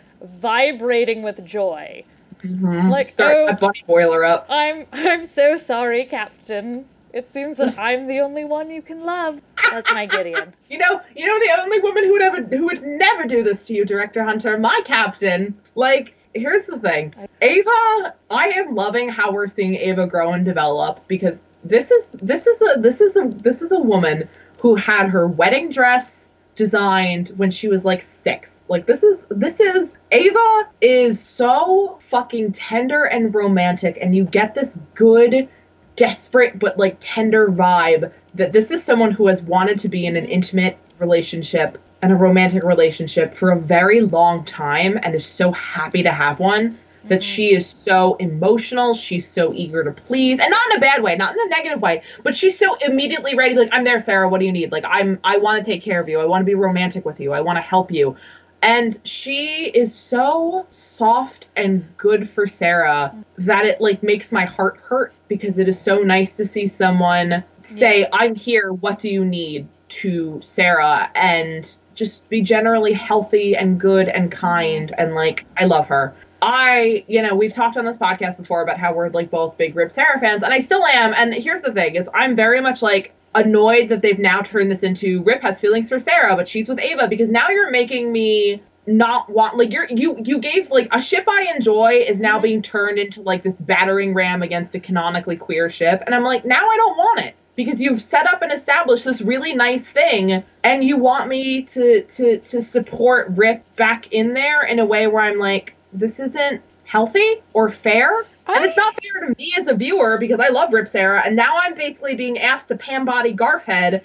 vibrating with joy. Mhm. Like, start oh- boiler up. I'm I'm so sorry, Captain. It seems that I'm the only one you can love. That's my Gideon. You know, you know the only woman who would ever who would never do this to you, Director Hunter, my captain. Like, here's the thing. Ava, I am loving how we're seeing Ava grow and develop because this is this is a this is a this is a woman who had her wedding dress designed when she was like 6. Like this is this is Ava is so fucking tender and romantic and you get this good desperate but like tender vibe that this is someone who has wanted to be in an intimate relationship and a romantic relationship for a very long time and is so happy to have one that she is so emotional she's so eager to please and not in a bad way not in a negative way but she's so immediately ready like i'm there sarah what do you need like i'm i want to take care of you i want to be romantic with you i want to help you and she is so soft and good for Sarah that it like makes my heart hurt because it is so nice to see someone say, Yeah. I'm here, what do you need to Sarah and just be generally healthy and good and kind and like I love her. I, you know, we've talked on this podcast before about how we're like both big Rip Sarah fans, and I still am. And here's the thing: is I'm very much like annoyed that they've now turned this into Rip has feelings for Sarah, but she's with Ava because now you're making me not want like you're you you gave like a ship I enjoy is now Mhm. being turned into like this battering ram against a canonically queer ship, and I'm like now I don't want it because you've set up and established this really nice thing and you want me to to to support Rip back in there in a way where I'm like this isn't healthy or fair And it's not fair to me as a viewer because I love Rip Sarah, and now I'm basically being asked to Pam body Garf head,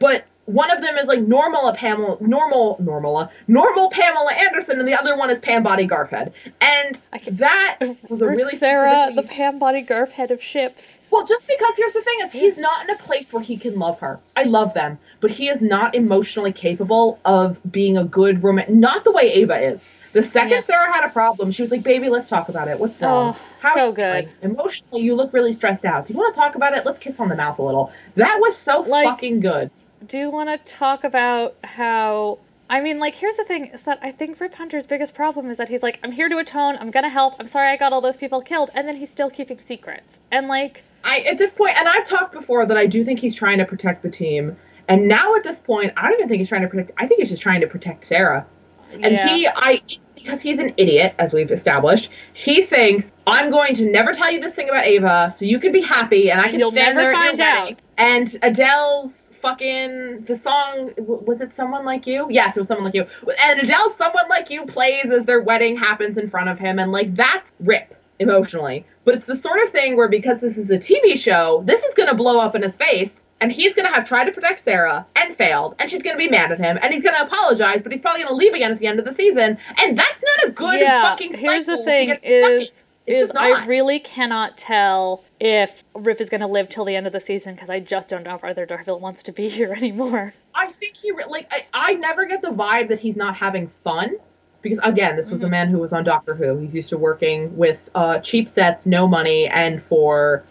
but one of them is like normal Pamela, normal, normala, normal Pamela Anderson, and the other one is Pam body Garfhead. And I that was a Rip really Sarah, the Pam body Garf head of ships. well, just because here's the thing is he's not in a place where he can love her. I love them, but he is not emotionally capable of being a good romantic. Not the way Ava is. The second Yeah. Sarah had a problem, she was like, "Baby, let's talk about it. What's wrong? Oh, are so good. Emotionally, you look really stressed out. Do you want to talk about it? Let's kiss on the mouth a little." That was so Like- fucking good. Do you want to talk about how? I mean, like, here's the thing: is that I think Rip Hunter's biggest problem is that he's like, I'm here to atone. I'm gonna help. I'm sorry I got all those people killed, and then he's still keeping secrets. And like, I at this point, and I've talked before that I do think he's trying to protect the team. And now at this point, I don't even think he's trying to protect. I think he's just trying to protect Sarah. And yeah. he, I, because he's an idiot, as we've established, he thinks I'm going to never tell you this thing about Ava, so you can be happy, and I can You'll stand never there at your out. wedding. And Adele's fucking the song was it someone like you? Yes, it was someone like you. And adele someone like you plays as their wedding happens in front of him, and like that's rip emotionally. But it's the sort of thing where because this is a TV show, this is gonna blow up in his face. And he's gonna have tried to protect Sarah and failed, and she's gonna be mad at him, and he's gonna apologize, but he's probably gonna leave again at the end of the season, and that's not a good yeah. fucking cycle Here's the to thing: is. Is I really cannot tell if Rip is gonna live till the end of the season because I just don't know if Arthur Darvill wants to be here anymore. I think he re- like I, I never get the vibe that he's not having fun because again, this was a Mhm. man who was on Doctor Who. He's used to working with uh, cheap sets, no money, and for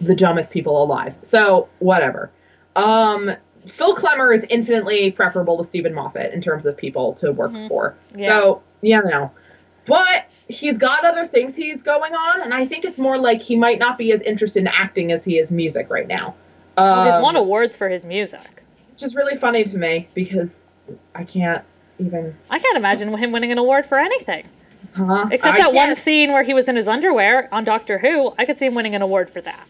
the dumbest people alive. So whatever. Um, Phil Klemmer is infinitely preferable to Steven Moffat in terms of people to work Mhm. for. Yeah. So yeah, no, but he's got other things he's going on, and I think it's more like he might not be as interested in acting as he is music right now. Well, he's Um, won awards for his music. which is really funny to me because I can't even. I can't imagine him winning an award for anything. Huh? Except I that one scene where he was in his underwear on Doctor Who. I could see him winning an award for that.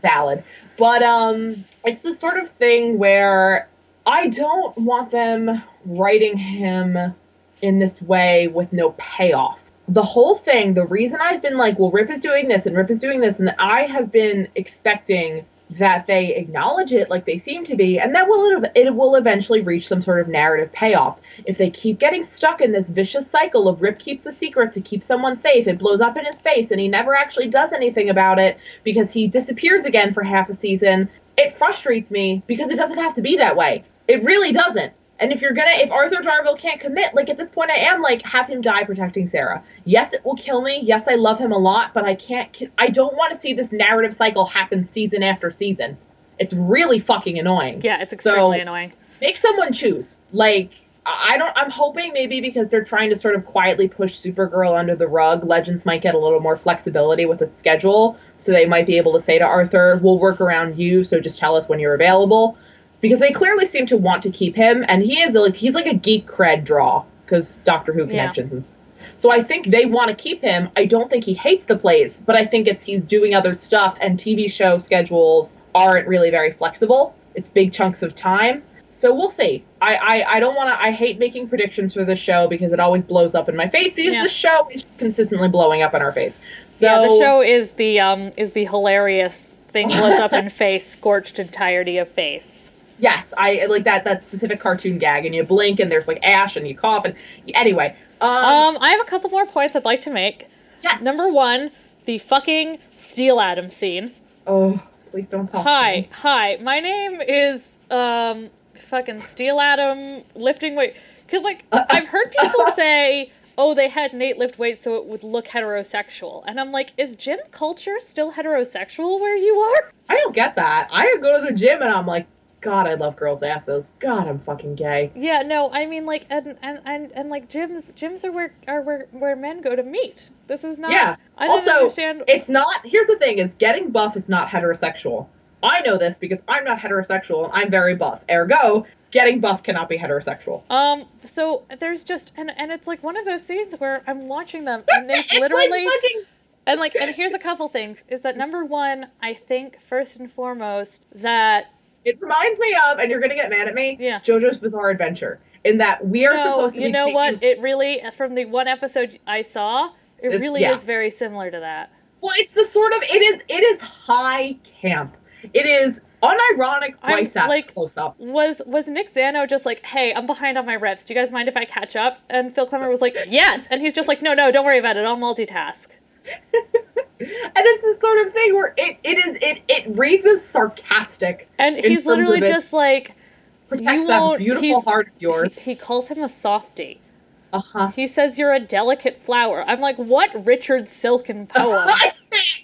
Valid, but um, it's the sort of thing where I don't want them writing him in this way with no payoff. The whole thing, the reason I've been like, well, Rip is doing this and Rip is doing this, and I have been expecting that they acknowledge it like they seem to be, and that will it will eventually reach some sort of narrative payoff. If they keep getting stuck in this vicious cycle of Rip keeps a secret to keep someone safe, it blows up in his face, and he never actually does anything about it because he disappears again for half a season, it frustrates me because it doesn't have to be that way. It really doesn't. And if you're gonna, if Arthur Darvill can't commit, like at this point, I am like, have him die protecting Sarah. Yes, it will kill me. Yes, I love him a lot, but I can't. I don't want to see this narrative cycle happen season after season. It's really fucking annoying. Yeah, it's So- extremely annoying. Make someone choose. Like, I don't. I'm hoping maybe because they're trying to sort of quietly push Supergirl under the rug, Legends might get a little more flexibility with its schedule, so they might be able to say to Arthur, "We'll work around you, so just tell us when you're available." Because they clearly seem to want to keep him, and he is like he's like a geek cred draw because Doctor Who Yeah. connections and stuff. So I think they want to keep him. I don't think he hates the place, but I think it's he's doing other stuff, and TV show schedules aren't really very flexible. It's big chunks of time. So we'll see. I I, I don't want to. I hate making predictions for the show because it always blows up in my face because Yeah. the show is just consistently blowing up in our face. So yeah, the show is the um is the hilarious thing blows up in face, scorched entirety of face. Yes, I like that that specific cartoon gag, and you blink and there's like ash and you cough and anyway. Um, Um, I have a couple more points I'd like to make. yes. Number one, the fucking Steel Atom scene. Oh, please don't talk. Hi, hi. My name is um fucking Steel Atom lifting weight. Cause like I've heard people say, oh, they had Nate lift weights so it would look heterosexual, and I'm like, is gym culture still heterosexual where you are? I don't get that. I go to the gym and I'm like, God, I love girls' asses. God, I'm fucking gay. Yeah, no, I mean like and and and, and like gyms gyms are where are where where men go to meet. This is not. Yeah. I Also, understand. It's not. Here's the thing: is getting buff is not heterosexual. I know this because I'm not heterosexual and I'm very buff. Ergo, getting buff cannot be heterosexual. Um, so there's just and and it's like one of those scenes where I'm watching them and there's It's like literally fucking- and like and here's a couple things is that number one I think first and foremost that It reminds me of, and you're gonna get mad at me. Yeah. JoJo's Bizarre Adventure. In that we are no, supposed to be. you know taking- what it really from the one episode I saw it It's- really yeah. is very similar to that Well, it's the sort of it is it is high camp. It is unironic biceps like- close up. Was was Nick Zano just like, hey, I'm behind on my reps. Do you guys mind if I catch up? And Phil Klemmer was like, yes. And he's just like, no, no, don't worry about it. I'll multitask. and it's the sort of thing where it, it is it it reads as sarcastic. And he's literally just like, Protect You that beautiful heart of yours. he, he calls him a softie. Uh huh. He says you're a delicate flower. I'm like, what Richard Siken poem?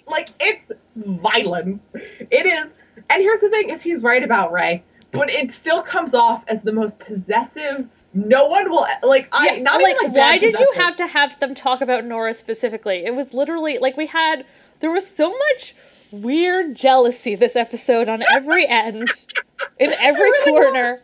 Like it's violent. It is, and here's the thing: is he's right about Ray, but it still comes off as the most possessive. No one will like. I Yeah, not like, even like why did you have to have them talk about Nora specifically? It was literally like we had there was so much weird jealousy this episode on every end, in every really was. corner.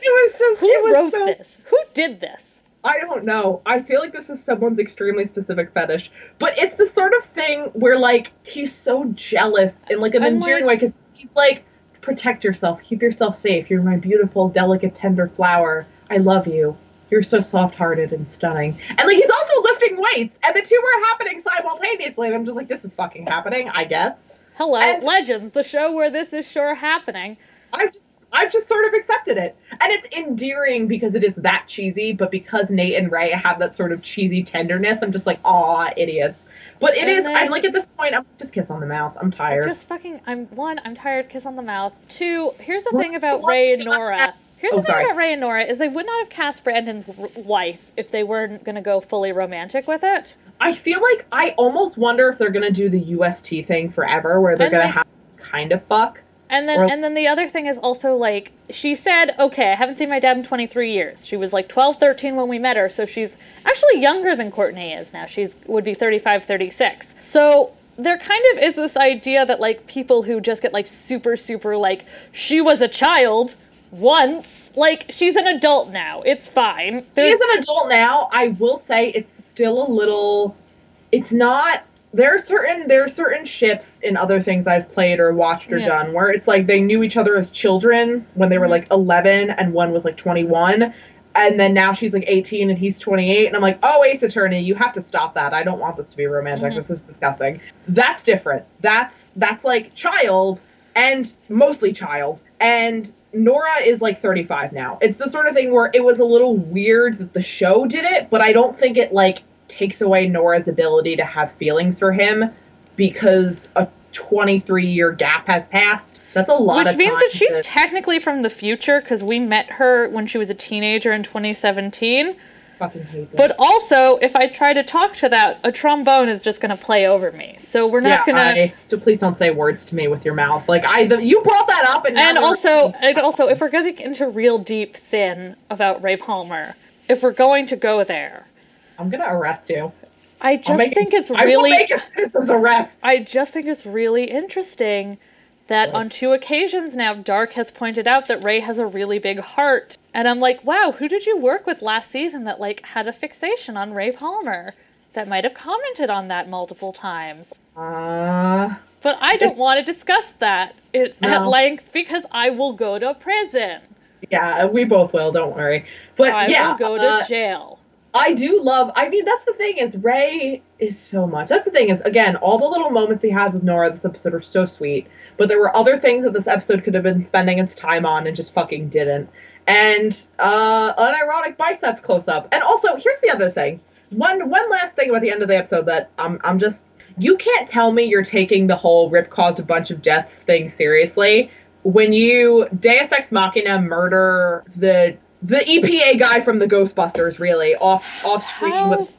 It was just. Who was wrote so, this? Who did this? I don't know. I feel like this is someone's extremely specific fetish, but it's the sort of thing where like he's so jealous in like an And, endearing like- way because he's like, protect yourself, keep yourself safe. You're my beautiful, delicate, tender flower. I love you. You're so soft-hearted and stunning. And like he's also lifting weights, and the two were happening simultaneously. And I'm just like, this is fucking happening. I guess. Hello, And- Legends, the show where this is sure happening. I've just I've just sort of accepted it. And it's endearing because it is that cheesy, but because Nate and Ray have that sort of cheesy tenderness, I'm just like, aw, idiots. But it is I'm like at this point, I'm just kiss on the mouth. I'm tired. Just fucking. I'm one. I'm tired. Kiss on the mouth. Two. Here's the thing about Ray and? Nora. Here's Oh, the thing about Ray and Nora is they would not have cast Brandon's wife if they weren't going to go fully romantic with it. I feel like I almost wonder if they're gonna do the UST thing forever, where they're gonna like- have kind of fuck. And then Or- and then the other thing is also like she said, "Okay, I haven't seen my dad in 23 years." She was like 12, 13 when we met her, so she's actually younger than Courtney is now. She would be 35, 36. So there kind of is this idea that like people who just get like super super like she was a child once, like she's an adult now. It's fine. She is an adult now. I will say it's still a little. It's not. There are certain there are certain ships in other things I've played or watched or Yeah. done where it's like they knew each other as children when they were Mhm. like 11 and one was like 21 and then now she's like 18 and he's 28 and I'm like oh Ace Attorney you have to stop that I don't want this to be romantic Mhm. this is disgusting that's different that's that's like child and mostly child and Nora is like 35 now. It's the sort of thing where it was a little weird that the show did it, but I don't think it like takes away Nora's ability to have feelings for him because a 23 year gap has passed. That's a lot of. Which means that she's to technically from the future because we met her when she was a teenager in 2017. Fucking hate this. But also, if I try to talk to that, a trombone is just going to play over me. So we're not yeah, going to. So please don't say words to me with your mouth. Like I, the, you brought that up, and And also, and also, if we're getting into real deep sin about Ray Palmer, if we're going to go there, I'm gonna arrest you. I just make- think it's really. I will make a citizen's arrest. I just think it's really interesting that on two occasions now, Darhk has pointed out that Ray has a really big heart, and I'm like, wow, who did you work with last season that like had a fixation on Ray Palmer? That might have commented on that multiple times. Uh, But I don't want to discuss that it, at length because I will go to prison. yeah, we both will. Don't worry. But I yeah, will go to uh, jail. I do love. I mean, that's the thing is Ray is so much. That's the thing is again, all the little moments he has with Nora this episode are so sweet. But there were other things that this episode could have been spending its time on and just fucking didn't. And uh, unironic biceps close up. And also, here's the other thing. One one last thing about the end of the episode that I'm I'm just you can't tell me you're taking the whole Rip caused a bunch of deaths thing seriously when you Deus Ex Machina murder the the EPA guy from the Ghostbusters, really off off screen How with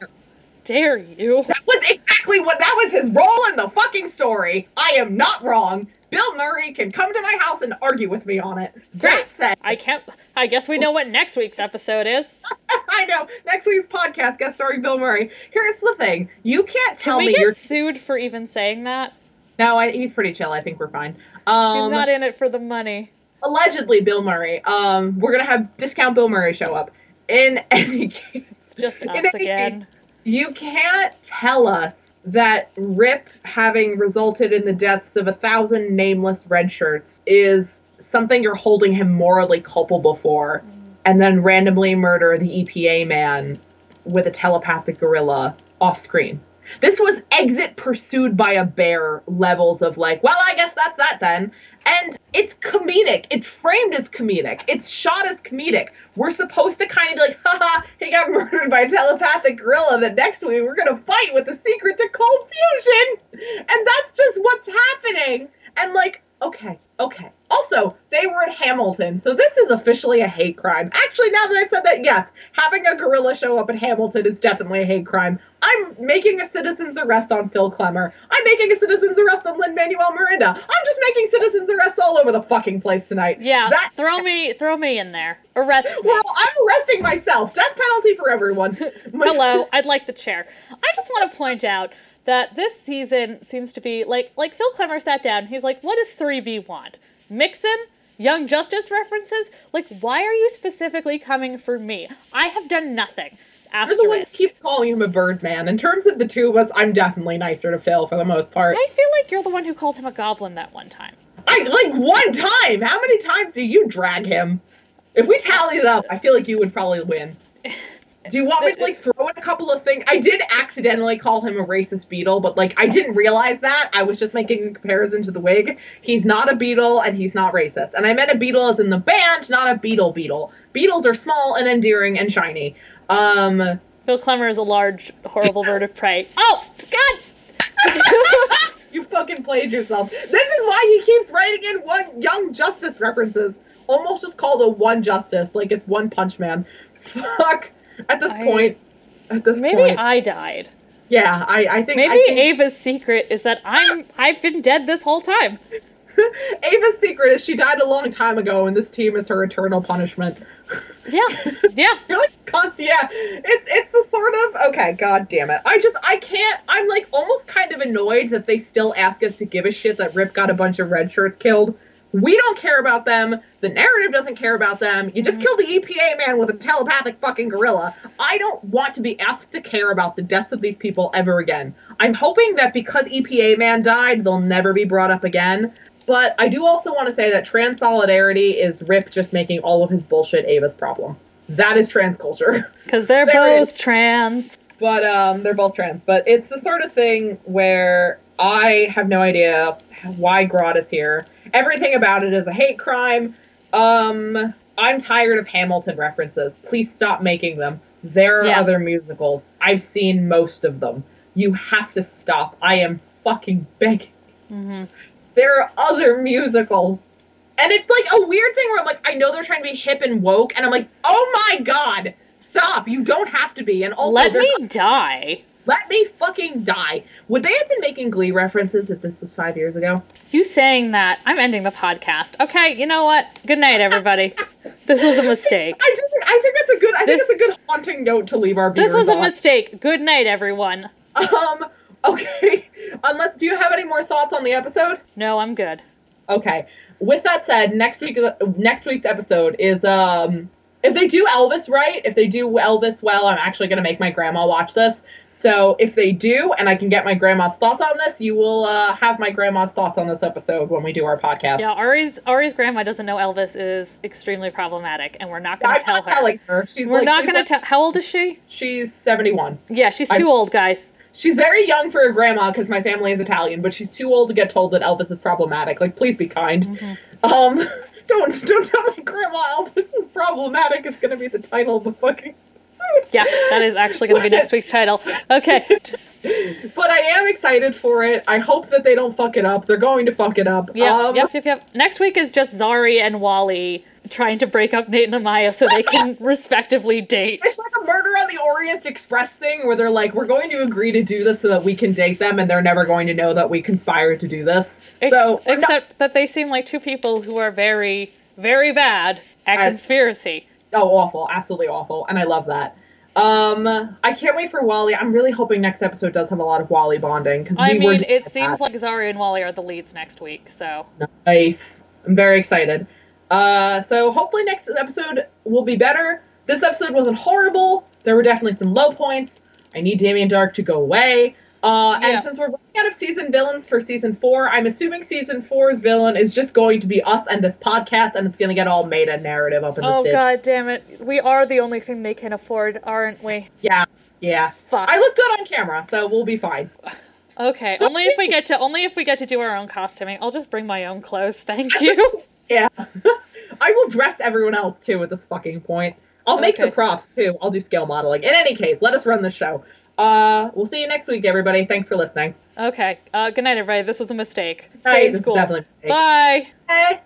Dare you? that was exactly what that was his role in the fucking story. I am not wrong. Bill Murray can come to my house and argue with me on it. That said, I can't. I guess we know what next week's episode is. I know next week's podcast guest starring Bill Murray. Here's the thing: you can't Can tell me you're. sued for even saying that? No, I, he's pretty chill. I think we're fine. He's Um, not in it for the money. allegedly Bill Murray. Um, we're gonna have discount Bill Murray show up. In any case, Just us again. you can't tell us that Rip having resulted in the deaths of a thousand nameless red shirts is something you're holding him morally culpable for, mm. and then randomly murder the EPA man with a telepathic gorilla off screen. This was exit pursued by a bear levels of like, well, I guess that's that then. And it's comedic. It's framed as comedic. It's shot as comedic. We're supposed to kind of be like, haha, he got murdered by a telepathic gorilla. That next week we're gonna fight with the secret to cold fusion. And that's just what's happening. And like, okay, okay. Also, they were at Hamilton, so this is officially a hate crime. Actually, now that I said that, yes, having a gorilla show up at Hamilton is definitely a hate crime. I'm making a citizen's arrest on Phil Klemmer. I'm making a citizen's arrest on Lin Manuel Miranda. I'm just making citizen's arrests all over the fucking place tonight. Yeah, That- throw me, throw me in there. Arrest me. Well, I'm arresting myself. Death penalty for everyone. Hello, I'd like the chair. I just want to point out that this season seems to be like like Phil Klemmer sat down. He's like, "What does 3B want? Mixin? Young Justice references? Like, why are you specifically coming for me? I have done nothing." You're the one keeps calling him a bird man. In terms of the two of us, I'm definitely nicer to Phil for the most part. I feel like you're the one who called him a goblin that one time. I like one time. How many times do you drag him? If we tallied it up, I feel like you would probably win. Do you want me to like throw in a couple of things? I did accidentally call him a racist Beatle, but like I didn't realize that. I was just making a comparison to the wig. He's not a beetle and he's not racist. And I meant a Beatle as in the band, not a beetle beetle. Beetles are small and endearing and shiny. Um Phil Klemmer is a large, horrible bird of prey. Oh God! you fucking played yourself. This is why he keeps writing in one Young Justice references. Almost just called a One Justice, like it's One Punch Man. Fuck. At this I- point, at this Maybe point, I died. yeah, I, I think Maybe I think Ava's secret is that I'm I've been dead this whole time. Ava's secret is she died a long time ago, and this team is her eternal punishment. Yeah, yeah. You're like, yeah, it's it's the sort of okay. God damn it! I just I can't. I'm like almost kind of annoyed that they still ask us to give a shit that Rip got a bunch of red shirts killed. We don't care about them. The narrative doesn't care about them. You just Mhm. killed the EPA man with a telepathic fucking gorilla. I don't want to be asked to care about the deaths of these people ever again. I'm hoping that because EPA man died, they'll never be brought up again. But I do also want to say that trans solidarity is Rip just making all of his bullshit Ava's problem. That is trans culture. Because they're both trans. But um, they're both trans. But it's the sort of thing where I have no idea why Grodd is here. Everything about it is a hate crime. Um, I'm tired of Hamilton references. Please stop making them. There are Yeah. other musicals. I've seen most of them. You have to stop. I am fucking begging. hmm There are other musicals. And it's like a weird thing where I'm like, I know they're trying to be hip and woke, and I'm like, oh my god, stop. You don't have to be. And also, Let me die. Let me fucking die. Would they have been making Glee references if this was five years ago? You saying that, I'm ending the podcast. Okay, you know what? Good night, everybody. this was a mistake. I just I think it's a good I think This- it's a good haunting note to leave our This was a mistake. Good night, everyone. Um okay. Unless do you have any more thoughts on the episode? No, I'm good. Okay. With that said, next week next week's episode is um if they do Elvis right, if they do Elvis well, I'm actually gonna make my grandma watch this. So if they do, and I can get my grandma's thoughts on this, you will uh, have my grandma's thoughts on this episode when we do our podcast. Yeah, Ari's Ari's grandma doesn't know Elvis is extremely problematic, and we're not going to tell not her. telling her. She's We're like, not going to like- tell. How old is she? She's 71. Yeah, she's I- too old, guys. She's very young for a grandma because my family is Italian, but she's too old to get told that Elvis is problematic. Like, please be kind. Mhm. Um, don't don't tell my grandma Elvis is problematic. It's gonna be the title of the fucking. Yeah, that is actually going to be next week's title. Okay. But I am excited for it. I hope that they don't fuck it up. They're going to fuck it up. Yep, Um, yep, yep, yep. Next week is just Zari and Wally trying to break up Nate and Amaya so they can respectively date. It's like a Murder on the Orient Express thing where they're like, we're going to agree to do this so that we can date them, and they're never going to know that we conspired to do this. Ex- so, we're not- except that they seem like two people who are very, very bad at I- conspiracy. Oh, awful. Absolutely awful. And I love that. Um, I can't wait for Wally. I'm really hoping next episode does have a lot of Wally bonding because I we mean, it seems that. like Zari and Wally are the leads next week, so. nice. I'm very excited. Uh, so hopefully next episode will be better. This episode wasn't horrible. There were definitely some low points. I need Damien Darhk to go away. Uh, Yeah. and since we're running out of season villains for season four, I'm assuming season four's villain is just going to be us and this podcast, and it's going to get all meta narrative up in the Oh god damn it. We are the only thing they can afford, aren't we? Yeah. Yeah. Fuck. I look good on camera, so we'll be fine. Okay, So only if we get to only if we get to do our own costuming. I'll just bring my own clothes. Thank you. Yeah. I will dress everyone else too at this fucking point. I'll make the props too. I'll do scale modeling. In any case, let us run the show. Uh, we'll see you next week, everybody. Thanks for listening. okay. Uh, good night, everybody. This was a mistake. Night. In This is definitely a mistake. Bye. Bye.